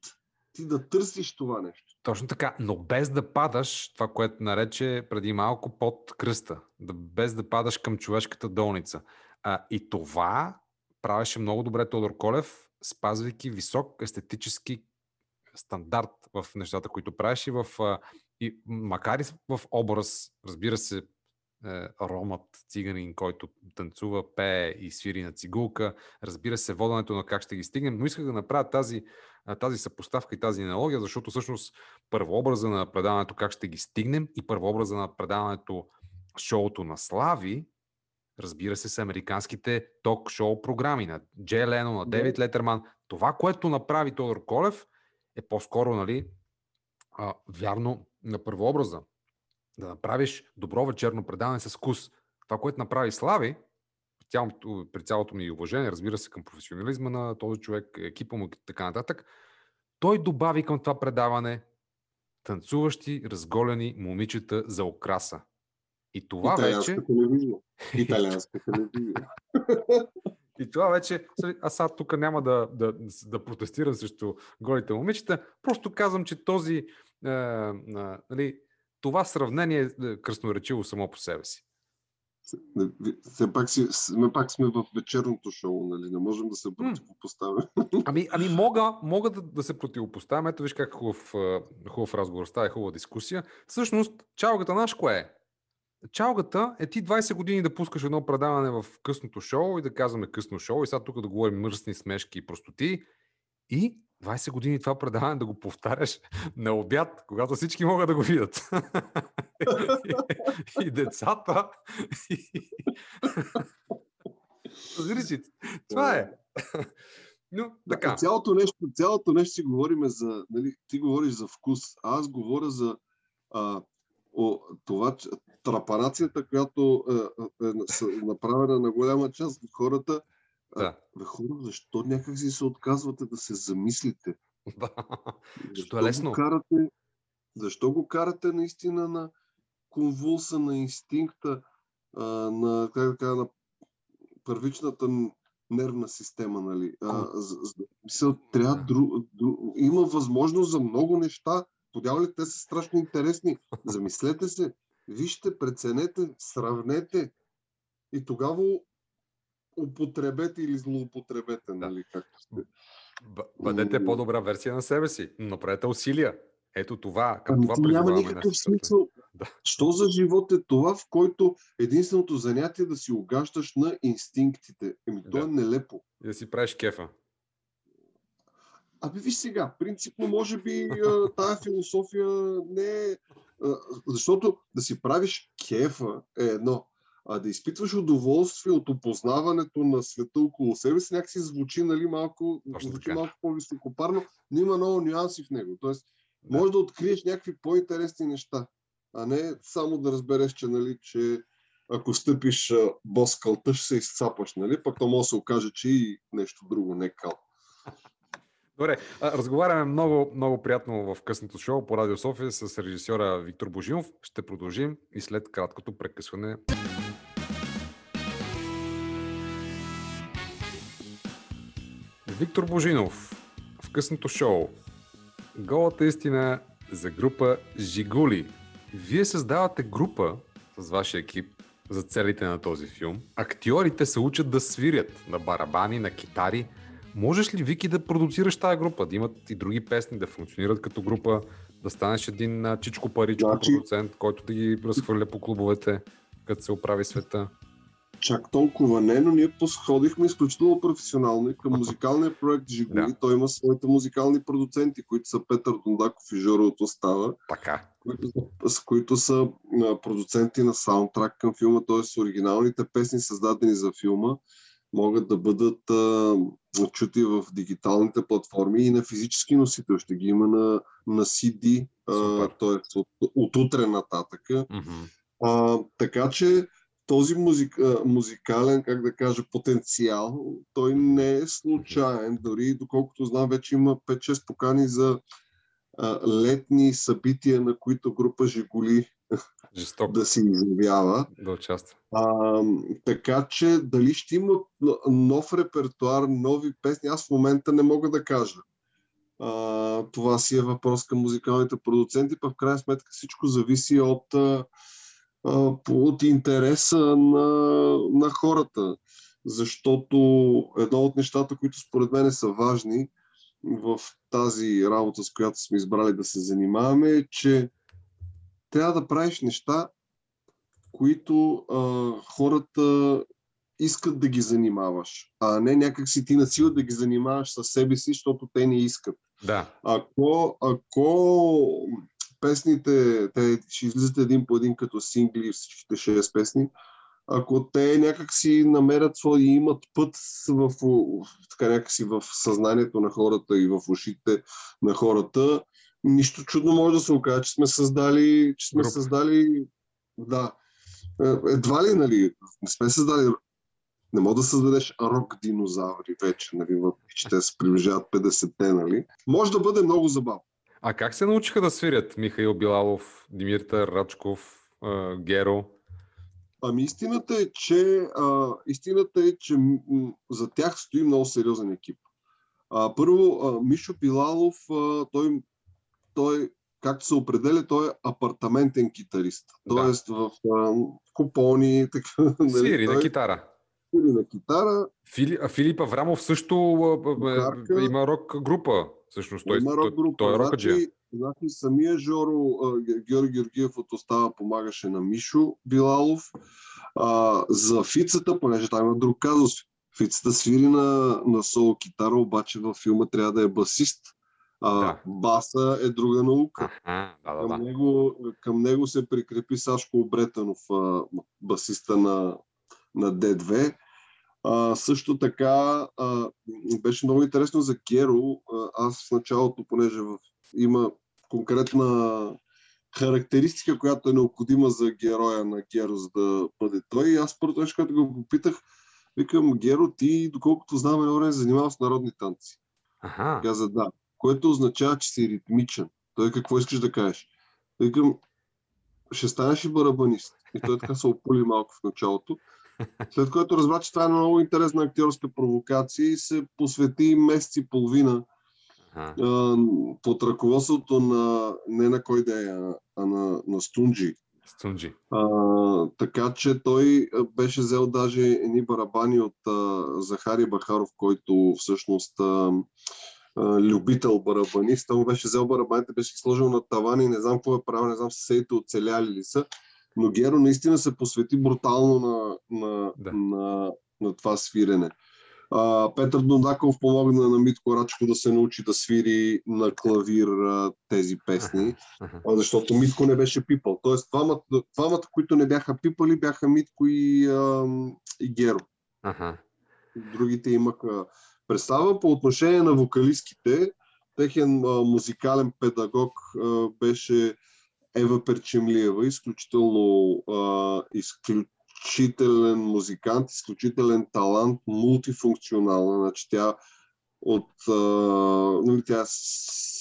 ти да търсиш това нещо. Точно така, но без да падаш, това, което нарече преди малко под кръста, да, без да падаш към човешката долница. А, и това правеше много добре Тодор Колев, спазвайки висок естетически стандарт в нещата, които правеше. В, а, и, макар и в образ, разбира се, е, ромът, циганин, който танцува, пее и свири на цигулка, разбира се, воденето на как ще ги стигнем, но исках да направя тази, тази съпоставка и тази аналогия, защото всъщност първообраза на предаването как ще ги стигнем и първообраза на предаването шоуто на Слави, разбира се, са американските ток-шоу програми на Джей Лено, на. Девид Летерман. Това, което направи Тодор Колев, е по-скоро, нали, а, вярно на първообраза. Да направиш добро вечерно предаване с вкус. Това, което направи Слави, при цялото, при цялото ми уважение, разбира се, към професионализма на този човек, екипа му и така нататък, той добави към това предаване танцуващи, разголени момичета за окраса. И това вече... Телевизия. Италианска телевизия. И това вече, сега, аз сега тук няма да, да, да протестирам срещу голите момичета, просто казвам, че този, е, е, нали, това сравнение е красноречиво само по себе си. Все пак, си, сме, пак сме в вечерното шоу, нали? Не можем да се противопоставим. Ами, ами мога, мога да, да се противопоставям. Ето виж как хубав, е, хубав разговор става, хубава дискусия. Всъщност, чалгата наш кое е? Чалгата е ти 20 години да пускаш едно предаване в късното шоу и да казваме късно шоу и сега тук да говорим мръсни смешки и простоти и 20 години това предаване да го повтаряш на обяд, когато всички могат да го видят. и, и децата. И... Разбираш ли? Това е. Но така. Цялото, нещо, цялото нещо си говориме за... Нали, ти говориш за вкус, а аз говоря за а, о, това, че трапанацията, която е, е, са направена на голяма част от хората. Да. А, хора, защо някак си се отказвате да се замислите? Защо е лесно. Го карате, защо го карате наистина на конвулса, на инстинкта, а, на, как да кажа, на първичната нервна система, нали? А, за, за, мисъл, трябва дру, дру, има възможност за много неща. Подявали, те са страшно интересни. Замислете се, вижте, преценете, сравнете. И тогава употребете или злоупотребете, Да. нали, както сте. Б- бъдете по-добра версия на себе си. Направете усилия. Ето това, към Ами това няма никакъв смисъл. Да. Що за живот е това, в който единственото занятие е да си угаждаш на инстинктите? Еми, то Да. е нелепо. И да си правиш кефа. Абе, виж сега, принципно, може би тая философия не е... Защото да си правиш кефа е едно, а да изпитваш удоволствие от опознаването на света около себе си, някакси звучи, нали, малко, звучи малко по-високопарно, но има много нюанси в него. Тоест, Да. може да откриеш някакви по-интересни неща, а не само да разбереш, че, нали, че ако стъпиш бос кълта, ще се изцапаш, нали? Пък то може да се окаже, че и нещо друго, не кал. Добре, разговаряме много, много приятно в късното шоу по Радио София с режисьора Виктор Божинов. Ще продължим и след краткото прекъсване. Виктор Божинов в късното шоу. Голата истина за група Жигули. Вие създавате група с вашия екип за целите на този филм. Актьорите се учат да свирят на барабани, на китари. Можеш ли, Вики, да продуцираш тази група, да имат и други песни, да функционират като група, да станеш един чичко паричко Значи- продуцент, който да ги разхвърля по клубовете, като се оправи света? Чак толкова не, но ние подходихме изключително професионално и към музикалния проект Жигули. Да. Той има своите музикални продуценти, които са Петър Дондаков и Жоро от Остава, Така. които, с които са продуценти на саундтрак към филма, т.е. оригиналните песни, създадени за филма, могат да бъдат а, чути в дигиталните платформи и на физически носител. Ще ги има на, на CD, т.е. От, от утре нататъка. Мгм. А, така че този музик, а, музикален, как да кажа, потенциал, той не е случайен. Дори, доколкото знам, вече има 5-6 покани за а, летни събития, на които група Жигули Жестоко да се изявява. да участва. А, така че дали ще има нов репертуар, нови песни, аз в момента не мога да кажа. А, това си е въпрос към музикалните продуценти, па в крайна сметка всичко зависи от, а, от интереса на, на хората. Защото едно от нещата, които според мен са важни в тази работа, с която сме избрали да се занимаваме, е, че трябва да правиш неща, които а, хората искат да ги занимаваш, а не някак си ти насила да ги занимаваш със себе си, защото те не искат. Да, Ако, ако песните, те ще излизат един по един като сингли, всичките 6 песни, ако те някак си намерят свой и имат път в, така някакси в съзнанието на хората и в ушите на хората, нищо чудно може да се окаже, че сме създали, че сме Група. създали, да, Е, едва ли, нали, не сме създали, не мога да създадеш рок динозаври вече, нали, въпреки че те се приближават 50-те, нали. Може да бъде много забавно. А как се научиха да свирят Михаил Билалов, Димитър Рачков, Геро? Ами истината е, че, а, истината е, че м- за тях стои много сериозен екип. А, първо, а, Мишо Пилалов, а, той, той, както се определя, той е апартаментен китарист. Да. Тоест в а, купони, така, нали, Свири на той китара. свири на китара, Фили, а Филип Аврамов също а, а, има рок група. Всъщност той, има рок група. той е рокаджия. значи, значи самия Жоро Георги Георгиев от Остава помагаше на Мишо Билалов. А, за Фицата, понеже там има друг казус, Фицата свири на, на соло китара, обаче във филма трябва да е басист. А, Да. Баса е друга наука. Аха, да, да, Към, да. него, към него се прикрепи Сашко Обретанов, басиста на, на D2. А, също така а, беше много интересно за Геро. Аз в началото, понеже в, има конкретна характеристика, която е необходима за героя на Геро, за да бъде той. И аз първото нещо, като го попитах, викам, Геро, ти, доколкото знам, едно време занимава с народни танци. Аха, Каза да, което означава, че си ритмичен. Той какво искаш да кажеш? Викам, ще станеш и барабанист. И той така се опули малко в началото. След което разбра, че това е много интересна актьорска провокация и се посвети месец и половина а, под ръководството на, не на кой да е, а, на, на Стунджи, Стунджи. А, така че той беше взел даже едни барабани от а, Захари Бахаров, който всъщност а, а, любител барабанист. Той беше взел барабаните, беше сложил на тавани, не знам какво е правил, не знам съседите оцеляли ли са. Но Геро наистина се посвети брутално на, на, Да. на, на това свирене. А, Петър Дондаков помогна на Митко Рачко да се научи да свири на клавир а, тези песни. А, защото Митко не беше пипал. Тоест, двамата, двамата които не бяха пипали, бяха Митко и, ам, и Геро. Аха. Другите имаха представа. По отношение на вокалистките, техен а, музикален педагог а, беше Ева Перчемлиева, изключително а, изключителен музикант, изключителен талант, мултифункционална. Значи тя от, а, нали, тя е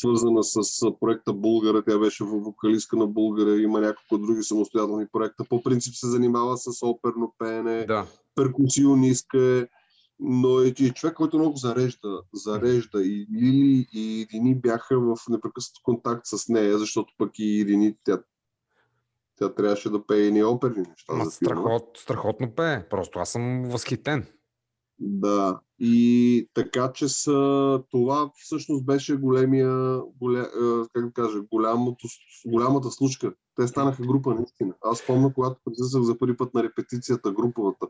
свързана с проекта Булгара, тя беше вокалистка на Булгара, има няколко други самостоятелни проекта. По принцип се занимава с оперно пеене, Да. перкусионистка е, но е и човек, който много зарежда. Зарежда. И Лили и Ирини бяха в непрекъснат контакт с нея, защото пък и Ирини, тя, тя трябваше да пее ни оперни неща. Ма страхот, страхотно пее. Просто аз съм възхитен. Да, и така че са, това всъщност беше големия, голе, е, как да кажа, голямото, голямата случка. Те станаха група наистина. Аз помня, когато присъствах за първи път на репетицията, груповата.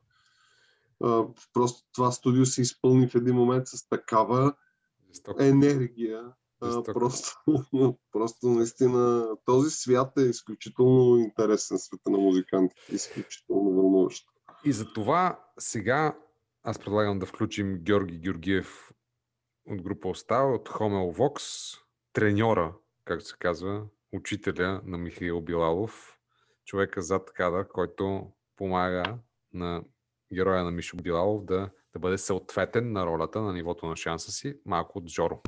Просто това студио се изпълни в един момент с такава Жестоко. енергия. Жестоко. Просто, просто наистина този свят е изключително интересен, света на музикантите. Изключително вълнуващ. И за това сега аз предлагам да включим Георги Георгиев от група Остава, от Хомел Вокс, треньора, както се казва, учителя на Михаил Билалов, човека зад кадър, който помага на героя на Мишо Билалов да, да бъде съответен на ролята, на нивото на шанса си, малко от Жоро.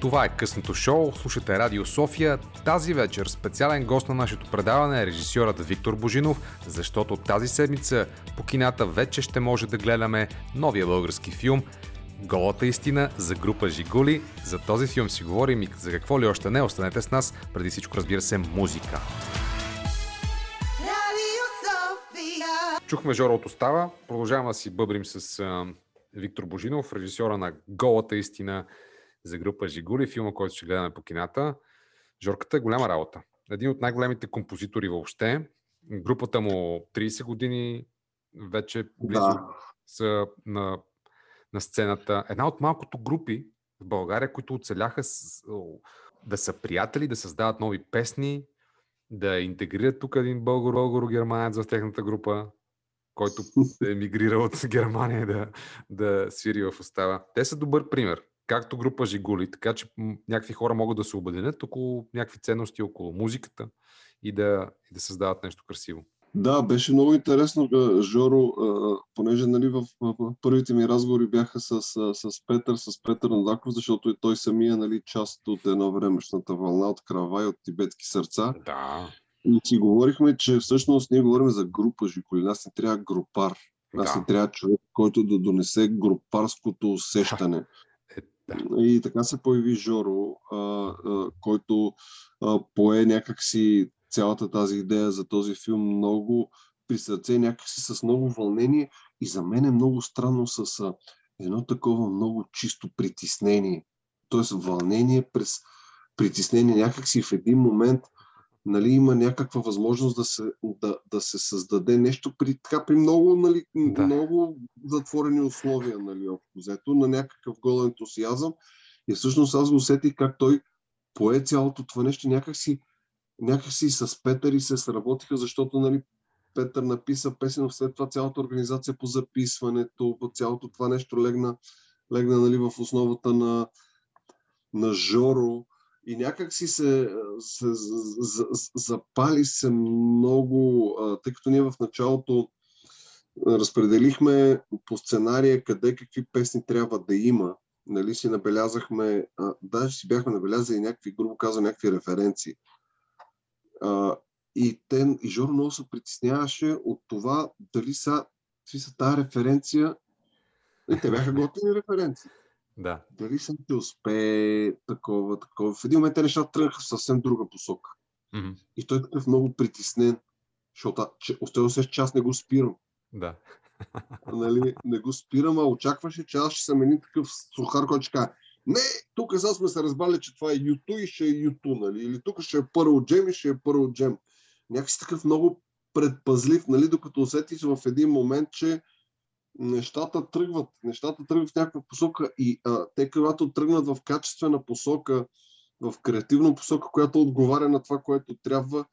Това е късното шоу. Слушате Радио София. Тази вечер специален гост на нашето предаване е режисьорът Виктор Божинов, защото тази седмица по кината вече ще може да гледаме новия български филм Голата истина за група Жигули. За този филм си говорим и за какво ли още не. Останете с нас. Преди всичко, разбира се, музика. Чухме Жоро от Остава. Продължаваме да си бъбрим с а, Виктор Божинов, режисьора на Голата истина за група Жигули, филма, който ще гледаме по кината. Жорката е голяма работа. Един от най-големите композитори въобще. Групата му 30 години вече близо Да. са на, на сцената. Една от малкото групи в България, които оцеляха с, да са приятели, да създават нови песни, да интегрират тук един българо-германец в техната група, който е емигрирал от Германия да, да свири в остава. Те са добър пример. Както група Жигули, така че някакви хора могат да се обединят около някакви ценности, около музиката и да, и да създават нещо красиво. Да, беше много интересно, Жоро, понеже нали, в, първите ми разговори бяха с, а, с Петър, с Петър Надаков, защото и той самия нали, част от едно времешната вълна от крава и от тибетски сърца. Да. И си говорихме, че всъщност ние говорим за група Жиколи. Нас не трябва групар. Нас Да. не трябва човек, който да донесе групарското усещане. Е, да. И така се появи Жоро, а, а, който а, пое някакси цялата тази идея за този филм много при сърце, някакси с много вълнение и за мен е много странно с а, едно такова много чисто притеснение. Тоест вълнение през притеснение. Някакси в един момент нали, има някаква възможност да се, да, да се създаде нещо при, така, при много, нали, Да. много затворени условия, нали, взето, на някакъв гол ентусиазъм. И всъщност аз го усетих как той пое цялото това нещо някакси, някакси с Петър и се сработиха, защото нали, Петър написа песен, след това цялата организация по записването, по цялото това нещо легна, легна нали, в основата на, на Жоро. И някак си се, се запали се много, тъй като ние в началото разпределихме по сценария къде какви песни трябва да има. Нали си набелязахме, а, даже си бяхме набелязали някакви, грубо казвам, някакви референции. И, те, и Жоро много се притесняваше от това дали са, са тази референция. И те бяха готини референции. Да. дали съм ще успее такова, такова. В един момент те нещата тръгнаха в съвсем друга посока. Мгм. И той е такъв много притеснен, защото той усеща, че аз не го спирам. Да. Нали, не го спирам, а очакваше, че аз ще съм един такъв сухар, който ще каже, не, тук сега сме се разбрали, че това е юту и ще е юту, нали? Или тук ще е първо джем и ще е първо джем. Някакси такъв много предпазлив, нали? Докато усетиш в един момент, че нещата тръгват, нещата тръгват в някаква посока и а, те когато тръгнат в качествена посока, в креативна посока, която отговаря на това, което трябва,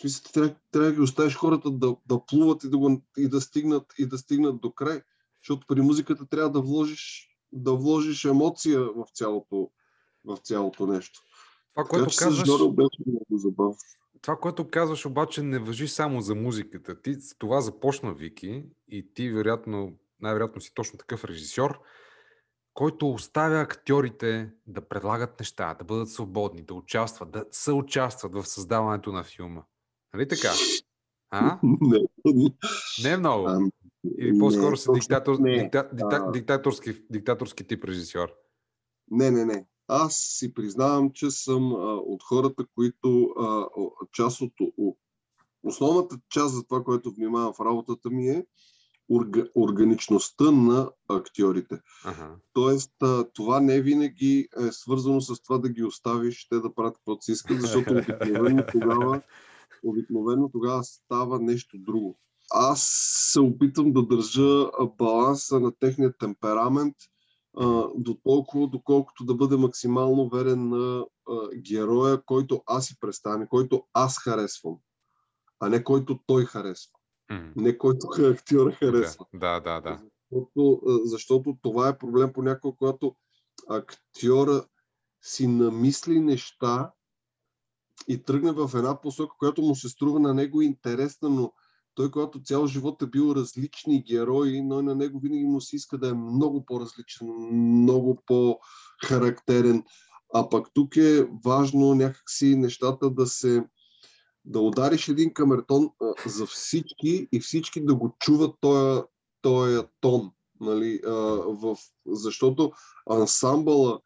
смисъл, ти трябва, трябва да ги оставиш хората да, да плуват и да, го, и, да стигнат, и да стигнат до край. Защото при музиката трябва да вложиш, да вложиш емоция в цялото, в цялото нещо. Това, което казваш, Жоро беше много забавно. Това, което казваш обаче не въжи само за музиката. Ти с това започна, Вики, и ти вероятно, най-вероятно си точно такъв режисьор, който оставя актьорите да предлагат неща, да бъдат свободни, да участват, да съучастват в създаването на филма. Нали така? А? Не, Не е много. ами, Или по-скоро не, си диктатор, дикта, дикта, диктаторски, диктаторски тип режисьор. Не, не, не. Аз си признавам, че съм а, от хората, които а, част от, основната част за това, което внимавам в работата ми е орга, органичността на актьорите. Ага. Тоест, а, това не винаги е свързано с това да ги оставиш те да правят каквото си искат, защото обикновено тогава, обикновено тогава става нещо друго. Аз се опитам да държа баланса на техния темперамент до толкова, доколкото да бъде максимално верен на героя, който аз си представям, който аз харесвам, а не който той харесва, Мгм. не който актьора харесва. Да, да, да. Защото, защото това е проблем понякога, когато актьора си намисли неща и тръгне в една посока, която му се струва на него интересна, но той, когато цял живот е бил различни герои, но на него винаги му се иска да е много по-различен, много по-характерен. А пък тук е важно някакси нещата да се да удариш един камертон за всички и всички да го чуват този, този тон. Нали, а, в, защото ансамбъла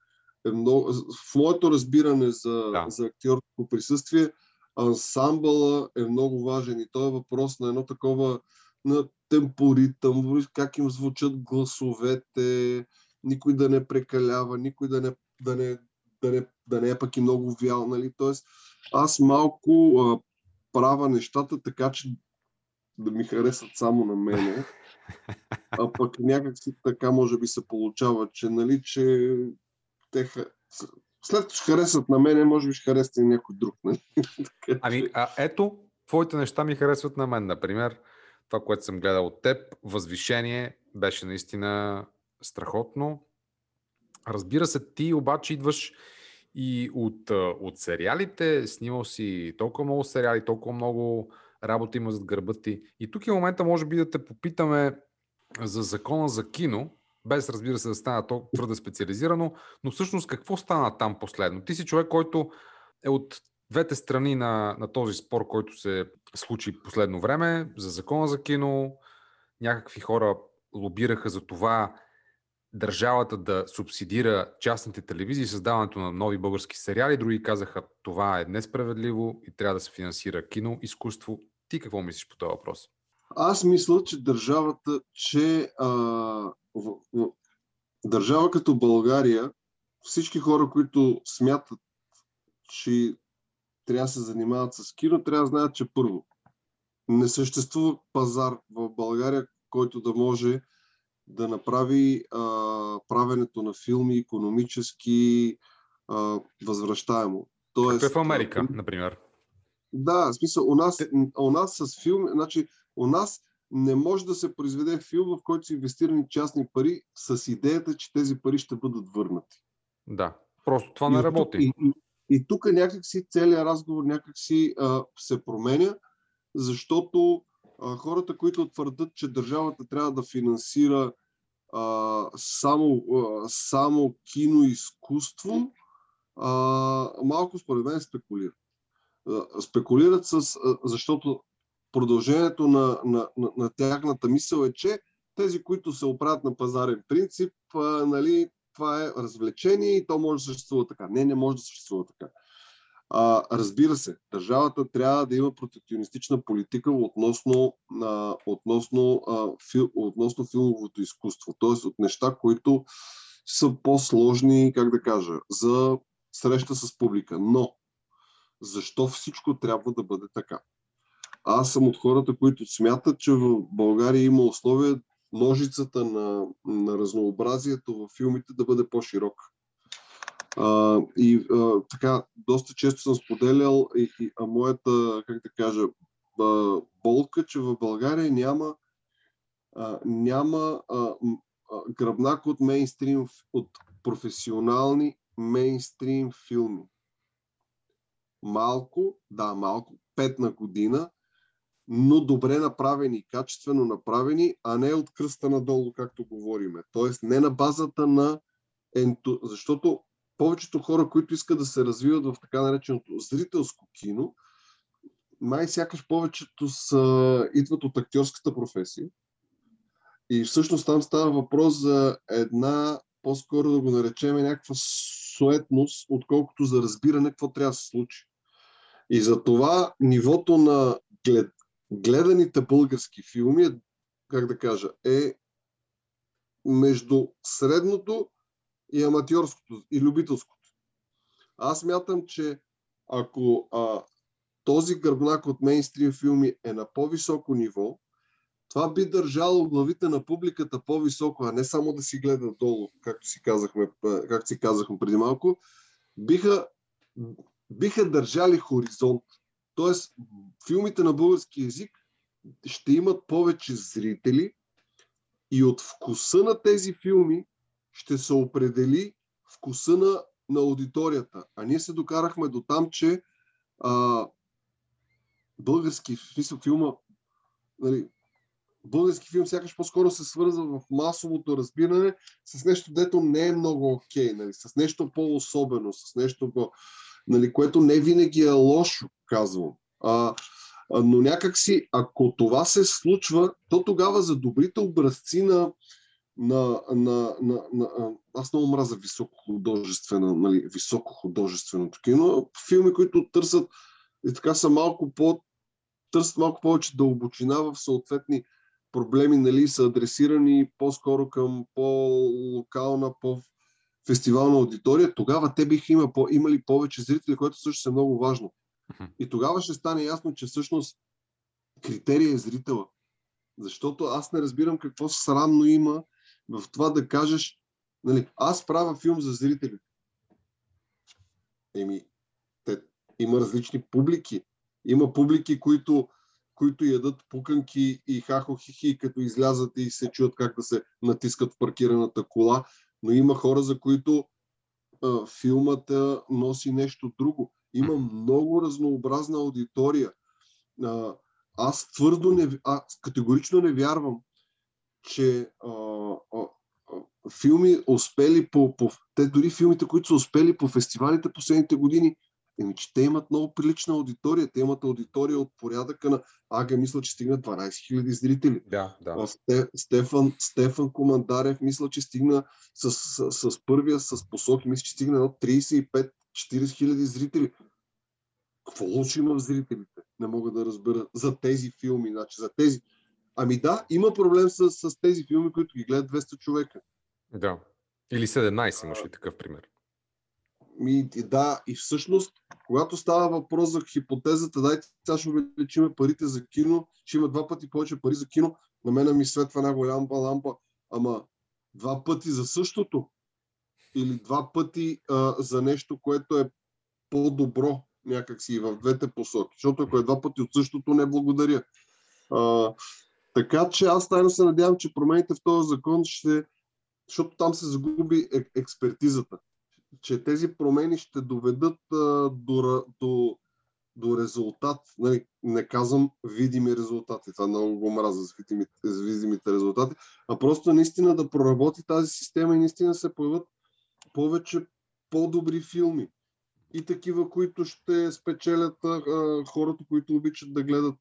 е много. В моето разбиране за, Да. за актьорско присъствие, ансамбъла е много важен и то е въпрос на едно такова на темпоритъм, как им звучат гласовете, никой да не прекалява, никой да не, да не, да не, да не е пък и много вял. Нали? Тоест, аз малко а, правя нещата така, че да ми харесат само на мене. А пък някак си така може би се получава, че, нали, че те след като ще харесат на мене, може би ще харесат и някой друг. Нали? Така Ами, а ето, твоите неща ми харесват на мен. Например, това, което съм гледал от теб, Възвишение, беше наистина страхотно. Разбира се, ти обаче идваш и от, от сериалите, снимал си толкова много сериали, толкова много работа има зад гърба ти. И тук е момента, може би, да те попитаме за закона за кино, без разбира се да стана толкова твърде специализирано, но всъщност какво стана там последно? Ти си човек, който е от двете страни на, на този спор, който се случи последно време, за закона за кино. Някакви хора лобираха за това държавата да субсидира частните телевизии, създаването на нови български сериали. Други казаха, това е несправедливо и трябва да се финансира кино, изкуство. Ти какво мислиш по този въпрос? Аз мисля, че държавата, че а, в, в, държава като България, всички хора, които смятат, че трябва да се занимават с кино, трябва да знаят, че първо, не съществува пазар в България, който да може да направи а, правенето на филми економически а, възвръщаемо. Тоест, Както е в Америка, например. Да, в смисъл, у нас, у нас с филм, значи, у нас не може да се произведе филм, в който са инвестирани частни пари с идеята, че тези пари ще бъдат върнати. Да. Просто това И не работи. И, и, и тук някакси целият разговор някакси а, се променя, защото а, хората, които твърдят, че държавата трябва да финансира а, само, а, само киноизкуство, а, малко според мен спекулират. Спекулират с, защото продължението на, на, на, на тяхната мисъл е, че тези, които се оправят на пазарен принцип, а, нали, това е развлечение и то може да съществува така. Не, не може да съществува така. А, разбира се, държавата трябва да има протекционистична политика относно, а, относно, а, фил, относно филмовото изкуство. Т.е. от неща, които са по-сложни, как да кажа, за среща с публика. Но, защо всичко трябва да бъде така? Аз съм от хората, които смятат, че в България има условия ножицата на, на разнообразието в филмите да бъде по-широка. А, и а, така, доста често съм споделял и, и а моята, как да кажа, а, болка, че в България няма, а, няма а, а, гръбнак от мейнстрим, от професионални мейнстрим филми. Малко, да, малко, пет на година, но добре направени, качествено направени, а не от кръста надолу, както говориме. Тоест не на базата на енту... Защото повечето хора, които искат да се развиват в така нареченото зрителско кино, май сякаш повечето са, идват от актьорската професия. И всъщност там става въпрос за една, по-скоро да го наречем някаква суетност, отколкото за разбиране какво трябва да се случи. И за това нивото на глед, гледаните български филми, как да кажа, е между средното и аматьорското, и любителското. Аз мятам, че ако а, този гръбнак от мейнстрим филми е на по-високо ниво, това би държало главите на публиката по-високо, а не само да си гледа долу, както си казахме, както си казахме преди малко, биха, биха държали хоризонт. Тоест, филмите на български язик ще имат повече зрители и от вкуса на тези филми ще се определи вкуса на, на аудиторията. А ние се докарахме до там, че а, български смисъл филма, нали, български филм сякаш по-скоро се свързва в масовото разбиране с нещо, дето не е много окей, okay, нали, с нещо по-особено, с нещо, по, нали, което не винаги е лошо, казвам. А, но някак си, ако това се случва, то тогава за добрите образци на, на, на, на, на аз много мраза високо художествено, нали, високо художественото кино. Филми, които търсят и така са малко по търсят малко повече дълбочина в съответни проблеми, нали, са адресирани по-скоро към по-локална, по-фестивална аудитория, тогава те биха има, имали повече зрители, което също е много важно. И тогава ще стане ясно, че всъщност критерия е зрителя. Защото аз не разбирам какво срамно има в това да кажеш, нали, аз правя филм за зрителите. Еми, те, има различни публики. Има публики, които, които ядат пуканки и хахохихи, като излязат и се чуят как да се натискат в паркираната кола, но има хора, за които а, филмът а, носи нещо друго. Има много разнообразна аудитория. А, аз твърдо не, аз категорично не вярвам, че а, а, филми успели по, по... Те дори филмите, които са успели по фестивалите последните години, еми, че те имат много прилична аудитория. Те имат аудитория от порядъка на... Ага, мисля, че стигна 12 000 зрители. Да, да. Стефан, Стефан Командарев, мисля, че стигна с, с, с, с първия с посоки, мисля, че стигна от 35 40 хиляди зрители. Какво лошо има в зрителите? Не мога да разбера за тези филми. Значи, за тези. Ами да, има проблем с, с тези филми, които ги гледат 200 човека. Да. Или 17 имаш ли такъв пример? Ми, да, и всъщност, когато става въпрос за хипотезата, дайте сега ще увеличиме парите за кино, ще има два пъти повече пари за кино, на мен ми светва една голяма лампа, ама два пъти за същото или два пъти а, за нещо, което е по-добро някакси в двете посоки. Защото ако е два пъти от същото, не благодаря. А, така че аз тайно се надявам, че промените в този закон ще, защото там се загуби експертизата, че тези промени ще доведат а, до, до, до резултат. Нали, не казвам видими резултати, това много го мраза с видимите, с видимите резултати, а просто наистина да проработи тази система и наистина се появят повече по-добри филми и такива, които ще спечелят а, хората, които обичат да гледат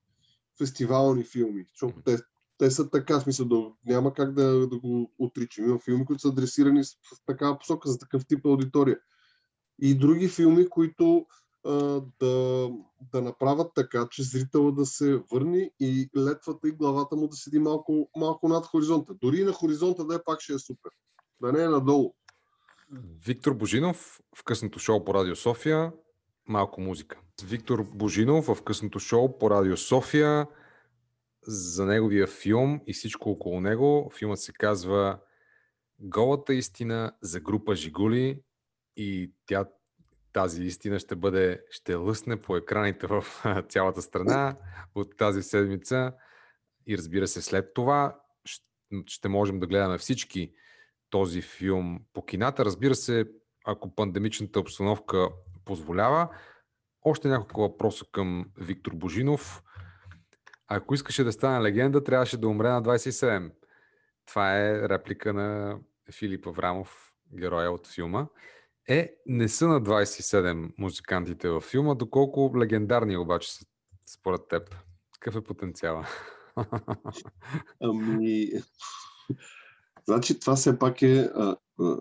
фестивални филми, защото те те са така, в смисъл, да, няма как да, да го отричам. Има филми, които са адресирани с, такава посока, за такъв тип аудитория. И други филми, които а, да, да направят така, че зрителът да се върне и летвата и главата му да седи малко, малко над хоризонта. Дори и на хоризонта да е пак ще е супер. Да не е надолу. Виктор Божинов в късното шоу по Радио София. Малко музика. Виктор Божинов в късното шоу по Радио София за неговия филм и всичко около него. Филмът се казва Голата истина за група Жигули и тя, тази истина ще бъде, ще лъсне по екраните в цялата страна от тази седмица и разбира се след това ще, можем да гледаме всички този филм по кината. Разбира се, ако пандемичната обстановка позволява. Още няколко въпроса към Виктор Божинов. Ако искаше да стане легенда, трябваше да умре на 27. Това е реплика на Филип Аврамов, героя от филма. Е, не са на 27 музикантите във филма, доколко легендарни обаче са според теб. Какъв е потенциала? Ами, значи това все пак е а, а,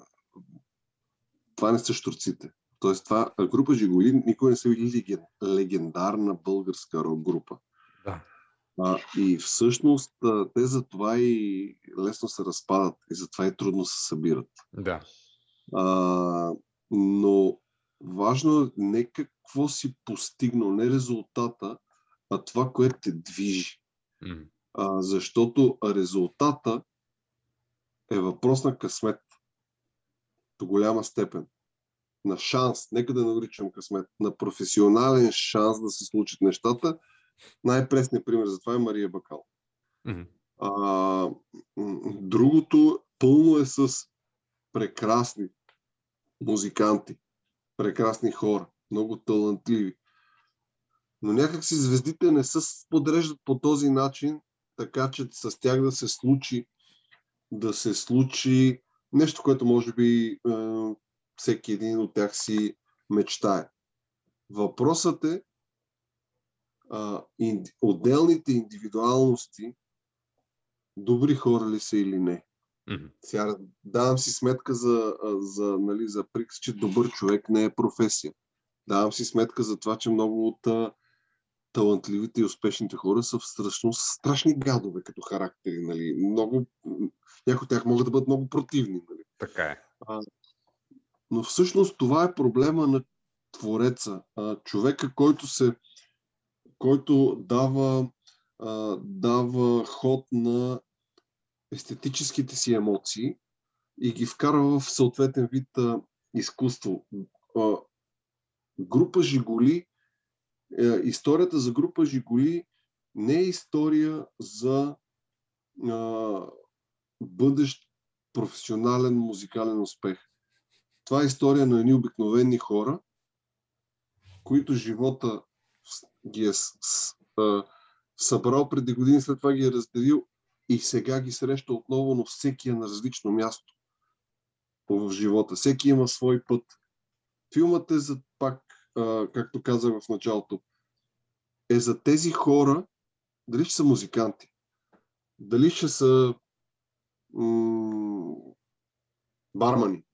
това не са штурците. Тоест това група Жигули никой не са били леген, легендарна българска рок група. Да. А, и всъщност те за това и лесно се разпадат и затова и трудно се събират. Да. А, но важно е не какво си постигнал, не резултата, а това, което те движи. М. А, защото резултата е въпрос на късмет. До голяма степен. На шанс, нека да наричам късмет, на професионален шанс да се случат нещата. Най-пресният пример за това е Мария Бакал. Мгм. А, другото пълно е с прекрасни музиканти, прекрасни хора, много талантливи. Но някак си звездите не се подреждат по този начин, така че с тях да се случи да се случи нещо, което може би е, всеки един от тях си мечтае. Въпросът е а, инди, отделните индивидуалности добри хора ли са или не. Сега давам си сметка за, а, за, нали, за приказ, че добър човек не е професия. Давам си сметка за това, че много от а, талантливите и успешните хора са всъщност страшни гадове като характери. Нали. Много, някои от тях могат да бъдат много противни. Нали. Така е. Но всъщност това е проблема на Твореца. Човека, който се който дава, дава ход на естетическите си емоции и ги вкарва в съответен вид изкуство. Група Жигули, е, историята за група Жигули не е история за бъдещ професионален музикален успех. Това е история на едни обикновени хора, които живота ги е събрал преди години, след това ги е разделил и сега ги среща отново, но всеки е на различно място в живота. Всеки има свой път. Филмът е за пак, както казах в началото, е за тези хора, дали ще са музиканти, дали ще са м- бармани,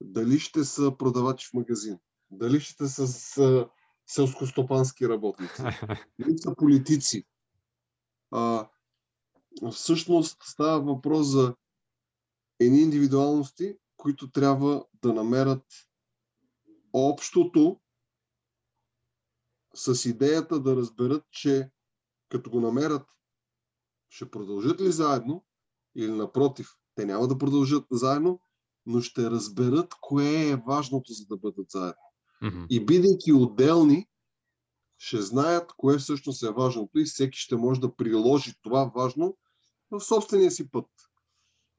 дали ще са продавачи в магазин, дали ще са с селскостопански работници, дали са политици. А, всъщност става въпрос за едни индивидуалности, които трябва да намерят общото с идеята да разберат, че като го намерят, ще продължат ли заедно или напротив, те няма да продължат заедно, но ще разберат кое е важното, за да бъдат заедно. Мгм. И бидейки отделни, ще знаят кое всъщност е важното и всеки ще може да приложи това важно в собствения си път.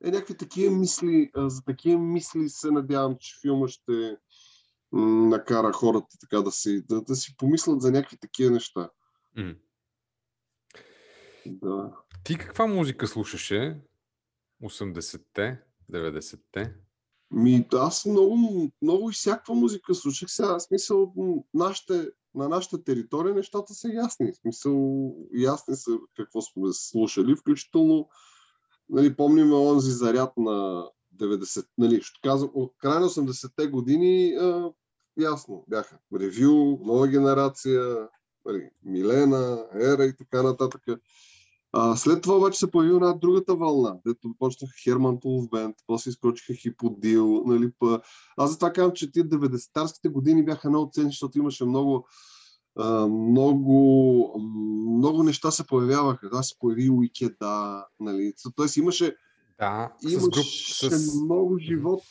Е, някакви такива мисли, за такива мисли се надявам, че филма ще накара хората така да си, да, да си помислят за някакви такива неща. Мгм. Да. Ти каква музика слушаше? 80-те, 90-те? Ми, аз много, много и всякаква музика слушах. Сега, смисъл, нашите, на нашата територия нещата са ясни. Смисъл, ясни са какво сме слушали, включително нали, помним онзи заряд на 90, нали, ще казвам, от края на 80-те години а, ясно бяха. Ревю, нова генерация, нали, Милена, Ера и така нататък. А, след това обаче се появи една другата вълна, дето почнаха Херман Тулов Бенд, после изкочиха Хиподил, нали, па... Аз затова казвам, че тия 90-тарските години бяха много ценни, защото имаше много а, много, много неща се появяваха. Да, се появи Уикеда, нали. Тоест имаше, Да, с имаше груп, с, много живот,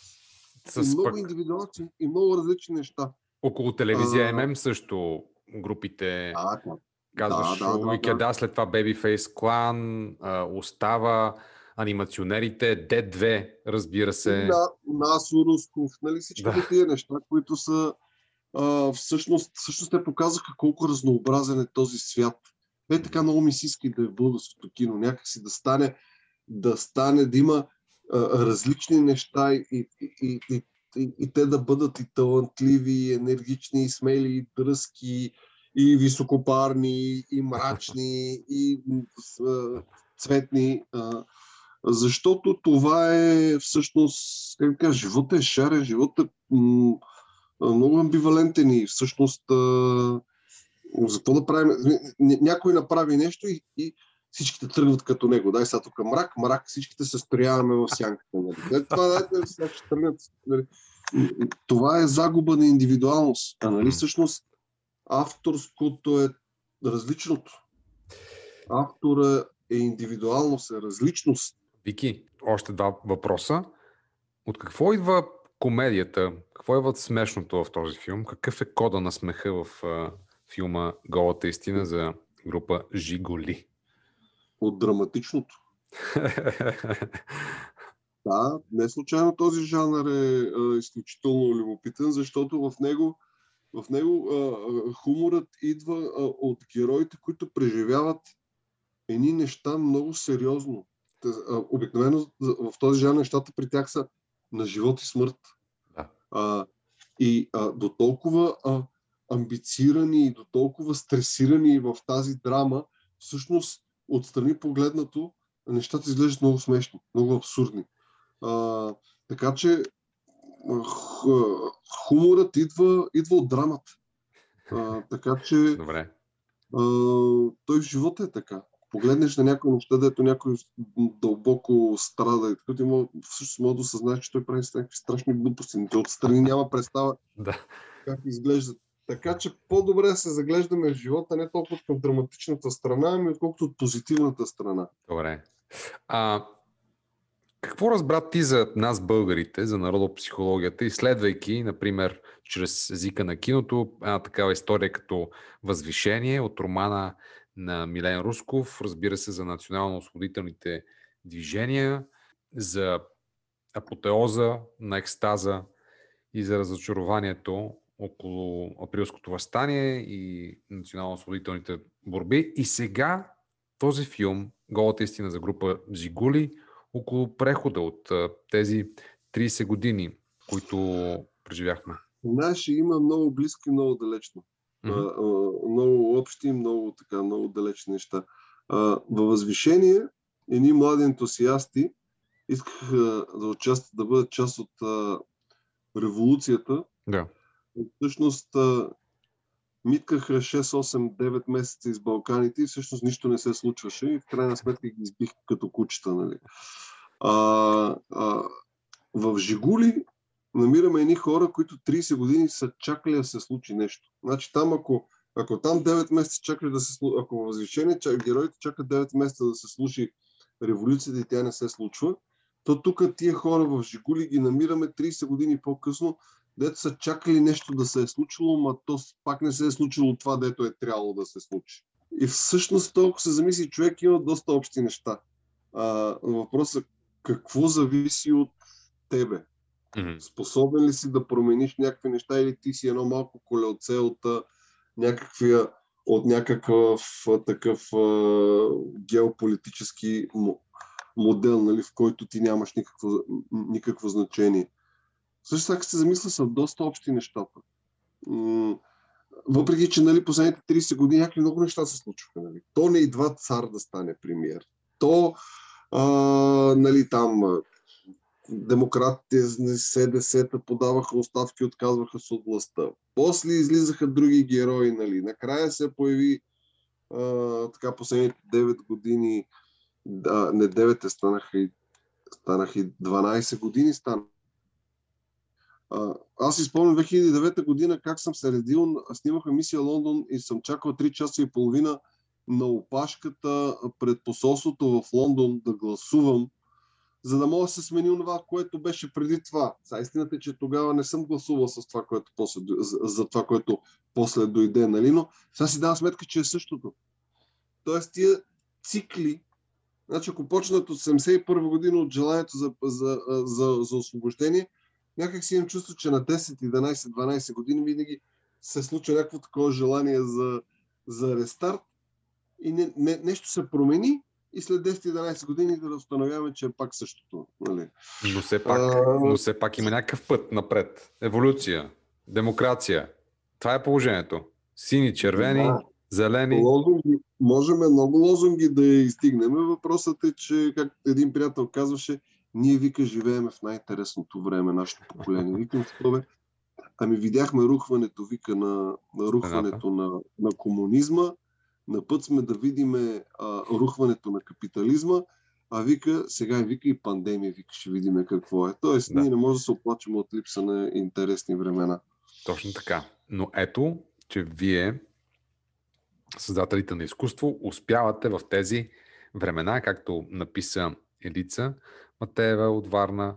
с много пък, индивидуални и много различни неща. около телевизия А, ММ също групите, А. казваш да, да, да, Уикеда, след това Babyface Clan, Остава, анимационерите, D2, разбира се. На, Насо Русков, нали всички Да. тия неща, които са а, всъщност, всъщност те показаха колко разнообразен е този свят. Е така много ми се иска да е в българското кино, някакси да стане, да стане, да има а, различни неща и, и, и, и, и, и те да бъдат и талантливи, и енергични, и смели, и дръзки, и високопарни, и мрачни, и цветни. Защото това е всъщност, как кажа, живота е шарен, живота е много амбивалентен и всъщност за какво да правим? Ня- Някой направи нещо и, и всичките тръгват като него. Дай сега тук мрак, мрак, всичките се строяваме в сянката. Нали? Това дайте сега ще тръгнат. Нали? Това е загуба на индивидуалност. А нали всъщност авторското е различното. Автора е индивидуалност, е различност. Вики, още два въпроса. От какво идва комедията? Какво идва смешното в този филм? Какъв е кода на смеха в а, филма Голата истина за група Жиголи? От драматичното. Да, не случайно този жанр е а, изключително любопитен, защото в него, в него а, хуморът идва а, от героите, които преживяват едни неща много сериозно. Те, а, обикновено в този жанр нещата при тях са на живот и смърт. Да. А, и а, до толкова а, амбицирани и до толкова стресирани в тази драма, всъщност отстрани погледнато, нещата изглеждат много смешни, много абсурдни. А, така че хуморът идва, идва от драмата. А, така че Добре. а, той в живота е така. Погледнеш на някои неща, дето някой дълбоко страда и така, ти мога, всъщност мога да осъзнаеш, че той прави някакви страшни глупости. но Отстрани няма представа Да. как изглеждат. Така че по-добре да се заглеждаме в живота не толкова към драматичната страна, ами отколкото от позитивната страна. Добре. А, какво разбра ти за нас, българите, за народопсихологията, изследвайки, например, чрез езика на киното, една такава история като Възвишение от романа на Милен Русков, разбира се, за национално-освободителните движения, за апотеоза на екстаза и за разочарованието около априлското възстание и национално-освободителните борби. И сега този филм, Голата истина за група Жигули, около прехода от тези 30 години, които преживяхме. Знаеш, има много близко и много далечно. А, много общи, много така, много далечни неща. Във възвишение, едни млади ентусиасти искаха да участват, да бъдат част от революцията. Да. Всъщност миткаха 6, 8, 9 месеца из Балканите и всъщност нищо не се случваше и в крайна сметка ги избих като кучета. Нали. А, а, в Жигули намираме едни хора, които 30 години са чакали да се случи нещо. Значи там, ако, ако там 9 месеца чакали да се случи, ако възвишение чак, героите чакат 9 месеца да се случи революцията и тя не се случва, то тук тия хора в Жигули ги намираме 30 години по-късно, дето са чакали нещо да се е случило, но то пак не се е случило това, дето е трябвало да се случи. И всъщност толкова се замисли, човек има доста общи неща. А, въпросът е какво зависи от тебе? Способен ли си да промениш някакви неща или ти си едно малко колелце от някаквия, от някакъв такъв а, геополитически мо- модел, нали, в който ти нямаш никакво, никакво значение. Също така се замисля, са доста общи нещата. Въпреки, че нали, последните 30 години някакви много неща се случваха. Нали. То не идва цар да стане премиер. То, а, нали, там, демократите с СДС-та подаваха оставки, отказваха се от властта. После излизаха други герои, нали. Накрая се появи а, така последните 9 години, да, не 9 те станаха и, станаха и 12 години стана. Аз си спомням 2009 година как съм се редил, снимаха мисия Лондон и съм чакал 3 часа и половина на опашката пред посолството в Лондон да гласувам, за да мога да се смени това, което беше преди това. Сега истината е, че тогава не съм гласувал с това, което после, за, за това, което после дойде, нали? но сега си давам сметка, че е същото. Тоест тия цикли, значи ако почнат от 71 година от желанието за, за, за, за освобождение, някак си имам чувство, че на 10, 11, 12 години винаги се случва някакво такова желание за, за рестарт и не, не, нещо се промени и след 10-11 години да установяваме, че е пак същото. Нали? Но все пак, А, но все пак има някакъв път напред. Еволюция, демокрация. Това е положението. Сини, червени, Да. зелени. Лозунги, можем много лозунги да изтигнем. Въпросът е, че, както един приятел казваше, ние вика живееме в най-интересното време, нашето поколение. Викам, какво бе? Ами видяхме рухването, вика, на, на рухването на, на комунизма, на път сме да видим а, рухването на капитализма, а вика, сега вика и пандемия, вика, ще видим какво е. Тоест, Да. ние не можем да се оплачем от липса на интересни времена. Точно така. Но ето, че вие, създателите на изкуство, успявате в тези времена, както написа Елица Матеева от Варна,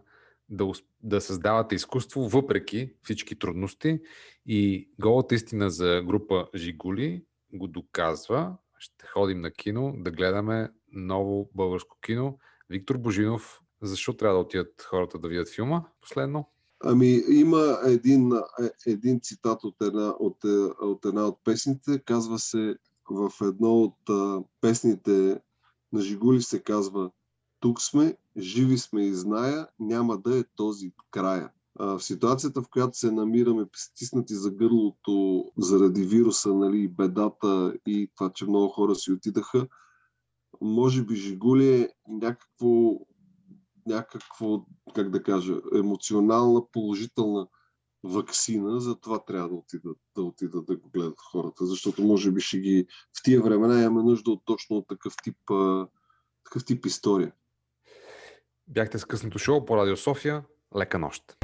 да, да създавате изкуство въпреки всички трудности. И голата истина за група Жигули го доказва. Ще ходим на кино да гледаме ново българско кино. Виктор Божинов, защо трябва да отидат хората да видят филма? Последно. Ами, има един, един цитат от една от, от една от песните. Казва се в едно от песните на Жигули се казва Тук сме, живи сме и зная, няма да е този края. В ситуацията, в която се намираме стиснати за гърлото заради вируса, нали, бедата и това, че много хора си отидаха, може би Жигули е някакво някакво, как да кажа, емоционална, положителна вакцина, за това трябва да отидат, да отидат да го гледат хората, защото може би ще ги в тия времена имаме нужда от точно от такъв тип, такъв тип история. Бяхте с късното шоу по Радио София. Лека нощ!